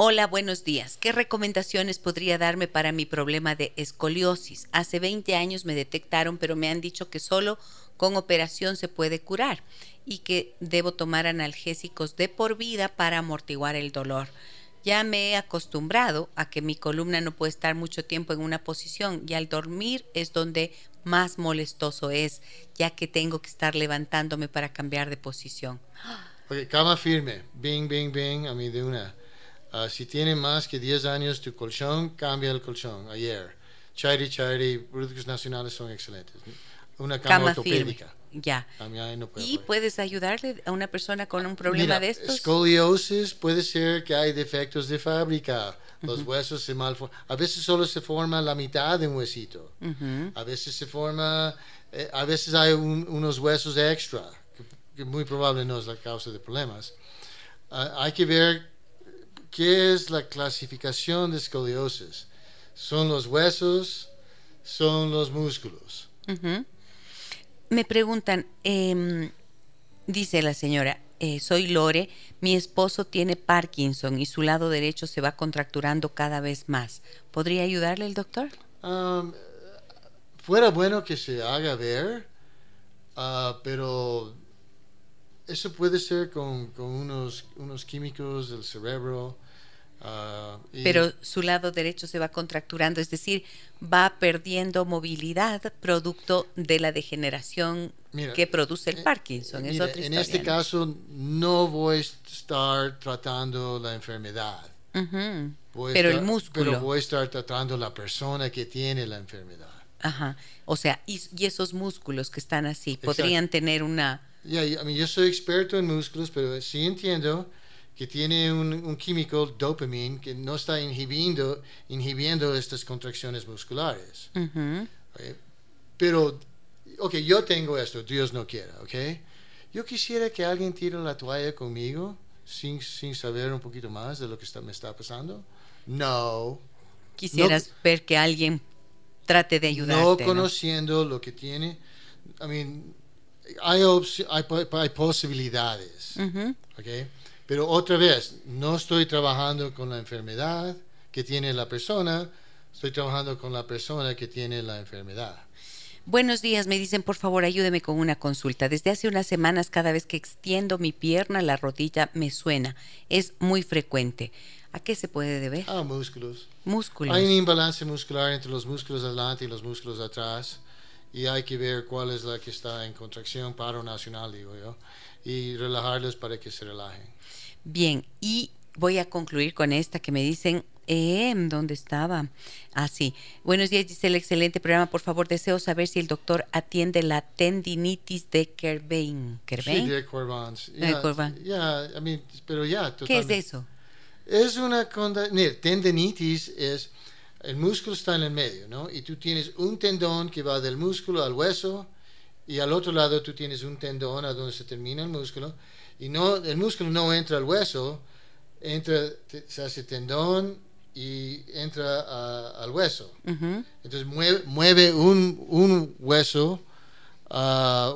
Hola, buenos días. ¿Qué recomendaciones podría darme para mi problema de escoliosis? Hace 20 años me detectaron, pero me han dicho que solo con operación se puede curar y que debo tomar analgésicos de por vida para amortiguar el dolor. Ya me he acostumbrado a que mi columna no puede estar mucho tiempo en una posición y al dormir es donde más molestoso es, ya que tengo que estar levantándome para cambiar de posición. Ok, cama firme, bing, bing, bing, a mí de una. Ah, si tiene más que 10 años tu colchón, cambia el colchón ayer. Charity, Charity, productos nacionales son excelentes. Una cama, ortopédica. Ya. y puedes ayudarle a una persona con un problema de estos. Escoliosis puede ser que hay defectos de fábrica. Los huesos se malforman. A veces solo se forma la mitad de un huesito. A veces se forma. Eh, a veces hay unos huesos extra, que, muy probable no es la causa de problemas. Ah, hay que ver ¿Qué es la clasificación de escoliosis? Son los huesos, son los músculos. Me preguntan, em, dice la señora, eh, soy Lore, mi esposo tiene Parkinson y su lado derecho se va contracturando cada vez más. ¿Podría ayudarle el doctor? fuera bueno que se haga ver, ah, pero eso puede ser con, unos, unos, químicos del cerebro. Ah, Pero su lado derecho se va contracturando, es decir, va perdiendo movilidad producto de la degeneración que produce el eh, Parkinson. en este caso no voy a estar tratando la enfermedad. pero el músculo. Pero voy a estar tratando la persona que tiene la enfermedad. Ajá. O sea, y, esos músculos que están así, podrían tener una Yeah, yo soy experto en músculos, pero sí entiendo que tiene un, químico, dopamine, que no está inhibiendo, inhibiendo estas contracciones musculares. Pero, ok, yo tengo esto, Dios no quiera, ok. Yo quisiera que alguien tire la toalla conmigo sin, sin saber un poquito más de lo que está, me está pasando. No. Quisieras ver que alguien trate de ayudarte. No conociendo lo que tiene. I mean, hay, hay, posibilidades. Pero otra vez, no estoy trabajando con la enfermedad que tiene la persona, estoy trabajando con la persona que tiene la enfermedad. Buenos días, me dicen por favor ayúdeme con una consulta. Desde hace unas semanas cada vez que extiendo mi pierna la rodilla me suena. Es muy frecuente. ¿A qué se puede deber? A músculos. Músculos. Hay un imbalance muscular entre los músculos adelante y los músculos atrás y hay que ver cuál es la que está en contracción, paro nacional, digo yo, y relajarlos para que se relajen. Bien, y voy a concluir con esta que me dicen, eh, ¿dónde estaba? Ah, sí. Buenos días, dice el excelente programa. Por favor, deseo saber si el doctor atiende la tendinitis de Kerbein. ¿Kerbein? Sí, de Corban. Ya, pero ya, ¿Qué es eso? Es una... Tendinitis es el músculo está en el medio, ¿no? Y tú tienes un tendón que va del músculo al hueso y al otro lado tú tienes un tendón a donde se termina el músculo y no el músculo no entra al hueso, entra se hace tendón y entra al hueso. Entonces mueve, un, hueso, ah,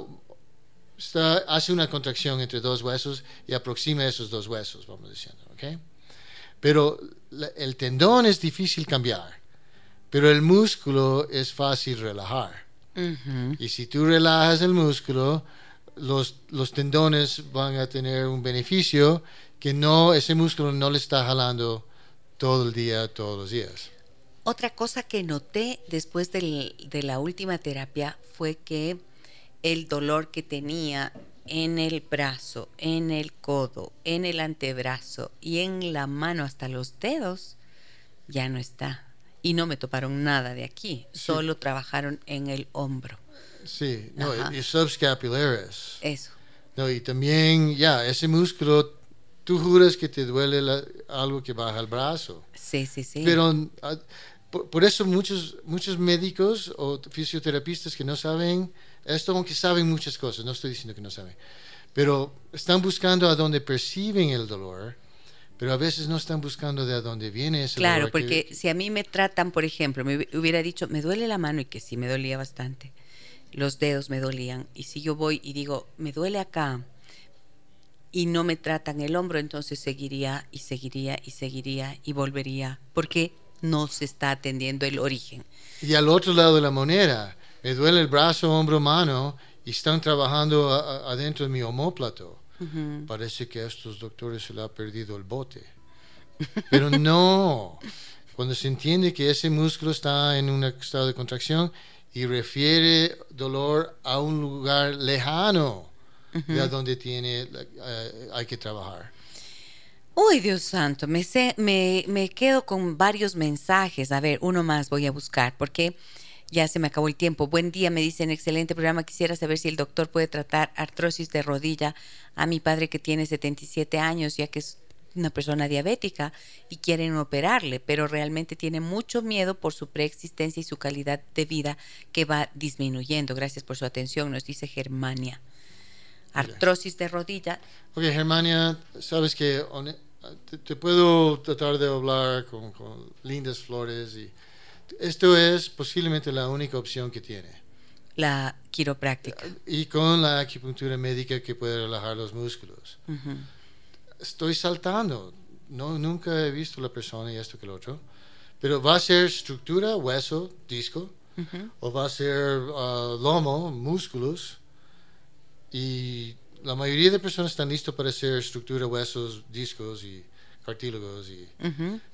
hace una contracción entre dos huesos y aproxima esos dos huesos, vamos diciendo, ¿ok? Pero el tendón es difícil cambiar, pero el músculo es fácil relajar. Y si tú relajas el músculo, los, los tendones van a tener un beneficio que no, ese músculo no le está jalando todo el día, todos los días. Otra cosa que noté después de la última terapia fue que el dolor que tenía en el brazo, en el codo, en el antebrazo y en la mano hasta los dedos, ya no está. Y no me toparon nada de aquí, solo trabajaron en el hombro. Sí, no, y subscapulares. Eso. No, y también, ya, ese músculo, tú juras que te duele algo que baja el brazo. Sí, sí, sí. Pero ah, por, eso muchos, muchos médicos o fisioterapistas que no saben esto, aunque saben muchas cosas, no estoy diciendo que no saben, pero están buscando a donde perciben el dolor pero a veces no están buscando de dónde viene ese Claro, porque si a mí me tratan, por ejemplo, me hubiera dicho, me duele la mano y que sí me dolía bastante, los dedos me dolían, y si yo voy y digo, me duele acá, y no me tratan el hombro, entonces seguiría y seguiría y seguiría y volvería, porque no se está atendiendo el origen. Y al otro lado de la moneda, me duele el brazo, hombro, mano, y están trabajando adentro de mi homóplato. Parece que a estos doctores se le ha perdido el bote. Pero no, cuando se entiende que ese músculo está en un estado de contracción y refiere dolor a un lugar lejano, de donde tiene, eh, hay que trabajar. Uy, Dios santo, me, me, me, quedo con varios mensajes. A ver, uno más voy a buscar, porque ya se me acabó el tiempo. Buen día, me dicen, excelente programa. Quisiera saber si el doctor puede tratar artrosis de rodilla a mi padre que tiene 77 años, ya que es una persona diabética y quieren operarle, pero realmente tiene mucho miedo por su preexistencia y su calidad de vida que va disminuyendo. Gracias por su atención, nos dice Germania artrosis de rodilla. Ok, Germania, sabes que te, puedo tratar de hablar con, lindas flores y esto es posiblemente la única opción que tiene. La quiropráctica. Y con la acupuntura médica que puede relajar los músculos. Estoy saltando. No, nunca he visto la persona y esto que el otro. Pero va a ser estructura, hueso, disco. O va a ser uh, lomo, músculos y la mayoría de personas están listos para hacer estructura, huesos, discos y cartílagos, y,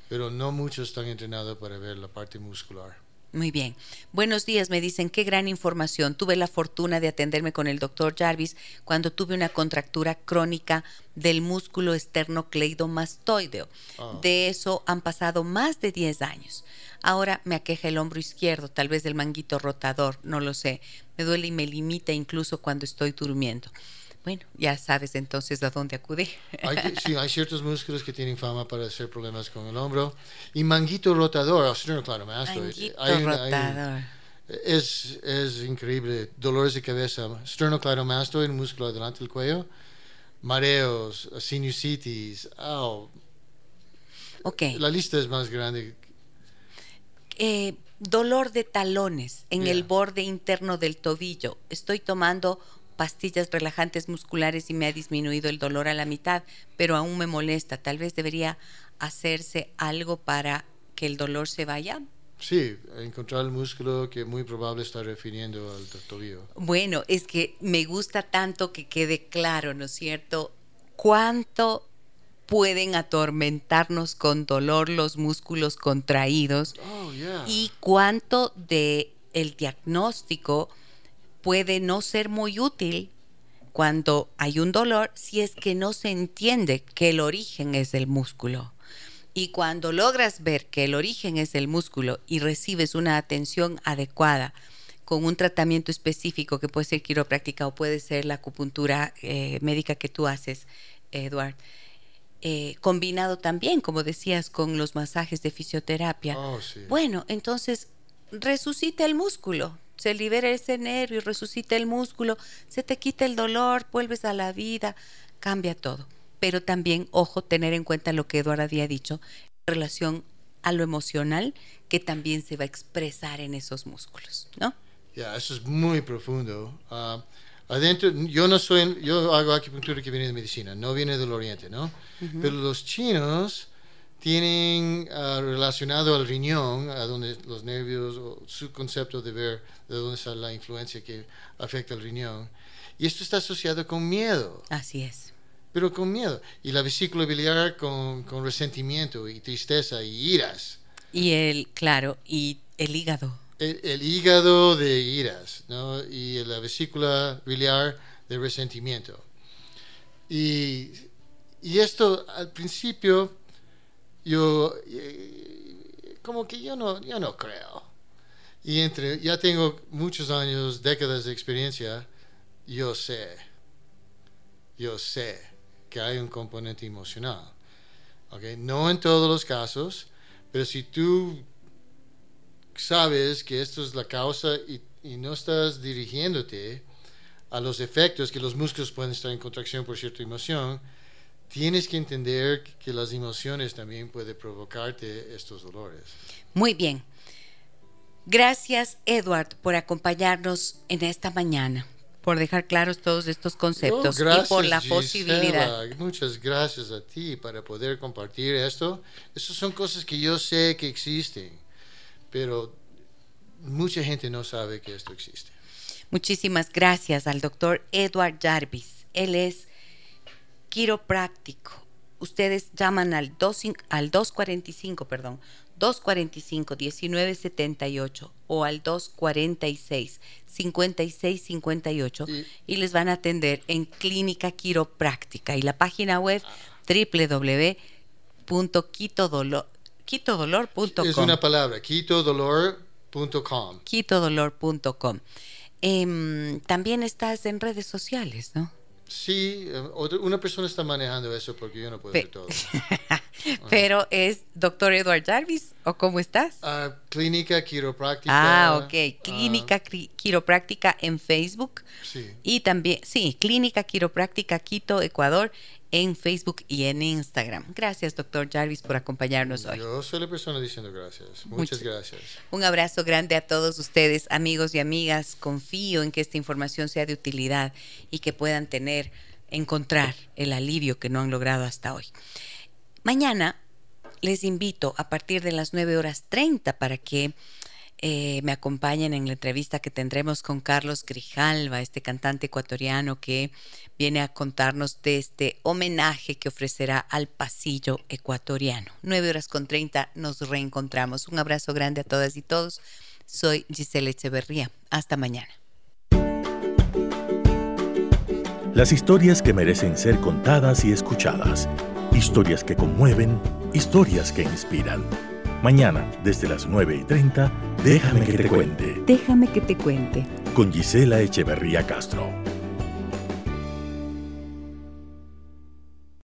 pero no muchos están entrenados para ver la parte muscular. Muy bien. Buenos días, me dicen, qué gran información. Tuve la fortuna de atenderme con el doctor Jarvis cuando tuve una contractura crónica del músculo esternocleidomastoideo. Ah. De eso han pasado más de 10 años. Ahora me aqueja el hombro izquierdo, tal vez del manguito rotador, no lo sé. Me duele y me limita incluso cuando estoy durmiendo. Bueno, ya sabes entonces a dónde acudir. sí, hay ciertos músculos que tienen fama para hacer problemas con el hombro. Y manguito rotador, claro, Manguito rotador. es, es increíble. Dolores de cabeza, sternocleidomastoid, el músculo adelante del cuello, mareos, sinusitis. Oh. Okay. La lista es más grande eh, dolor de talones en el borde interno del tobillo. Estoy tomando pastillas relajantes musculares y me ha disminuido el dolor a la mitad, pero aún me molesta. Tal vez debería hacerse algo para que el dolor se vaya. Sí, encontrar el músculo que muy probable está refiriendo al tobillo. Bueno, es que me gusta tanto que quede claro, ¿no es cierto? Cuánto pueden atormentarnos con dolor los músculos contraídos oh, y cuánto de el diagnóstico puede no ser muy útil cuando hay un dolor si es que no se entiende que el origen es el músculo. Y cuando logras ver que el origen es el músculo y recibes una atención adecuada con un tratamiento específico que puede ser quiropráctica o puede ser la acupuntura eh, médica que tú haces, Eduard, eh, combinado también, como decías, con los masajes de fisioterapia. Oh, bueno, entonces resucita el músculo, se libera ese nervio, resucita el músculo, se te quita el dolor, vuelves a la vida, cambia todo. Pero también, ojo, tener en cuenta lo que Eduardo había dicho en relación a lo emocional, que también se va a expresar en esos músculos, ¿no? Ya, eso es muy profundo. Ah, adentro, yo no soy, yo hago acupuntura que viene de medicina, no viene del oriente, ¿no? Pero los chinos tienen uh, relacionado al riñón, a donde los nervios, su concepto de ver de dónde está la influencia que afecta al riñón. Y esto está asociado con miedo. Así es. Pero con miedo. Y la vesícula biliar con, con resentimiento y tristeza y iras. Y el, claro, y el hígado el, hígado de iras ¿no? y la vesícula biliar de resentimiento. Y, y esto al principio yo eh, como que yo no, yo no creo. Y entre, ya tengo muchos años, décadas de experiencia, yo sé, yo sé que hay un componente emocional. ¿okay? No en todos los casos, pero si tú sabes que esto es la causa y, no estás dirigiéndote a los efectos que los músculos pueden estar en contracción por cierta emoción, tienes que entender que las emociones también pueden provocarte estos dolores. Muy bien. Gracias, Edward, por acompañarnos en esta mañana, por dejar claros todos estos conceptos y por la posibilidad. Muchas gracias a ti para poder compartir esto. Esas son cosas que yo sé que existen, pero mucha gente no sabe que esto existe. Muchísimas gracias al doctor Edward Jarvis. Él es quiropráctico. Ustedes llaman al, 2, al 245, perdón, 245-1978 o al 246-5658 y, les van a atender en Clínica Quiropráctica y la página web www.quitodolor.com. Es una palabra, quitodolor.com. Quitodolor.com. Em, también estás en redes sociales, ¿no? Sí, eh, una persona está manejando eso porque yo no puedo hacer todo. [LAUGHS] Pero es doctor Edward Jarvis, ¿o cómo estás? Ah, clínica Quiropráctica. Ah, ok. Ah. Clínica Quiropráctica en Facebook. Sí. Y también, sí, Clínica Quiropráctica Quito, Ecuador en Facebook y en Instagram. Gracias, doctor Jarvis, por acompañarnos hoy. Yo soy la persona diciendo gracias. Muchas gracias. Un abrazo grande a todos ustedes, amigos y amigas. Confío en que esta información sea de utilidad y que puedan tener, encontrar el alivio que no han logrado hasta hoy. Mañana les invito a partir de las 9 horas 30 para que eh, me acompañen en la entrevista que tendremos con Carlos Grijalva, este cantante ecuatoriano que viene a contarnos de este homenaje que ofrecerá al pasillo ecuatoriano. 9 horas con 30 nos reencontramos. Un abrazo grande a todas y todos. Soy Giselle Echeverría. Hasta mañana. Las historias que merecen ser contadas y escuchadas. Historias que conmueven, historias que inspiran. Mañana, desde las 9 y 30, déjame que te cuente. Déjame que te cuente. Con Gisela Echeverría Castro.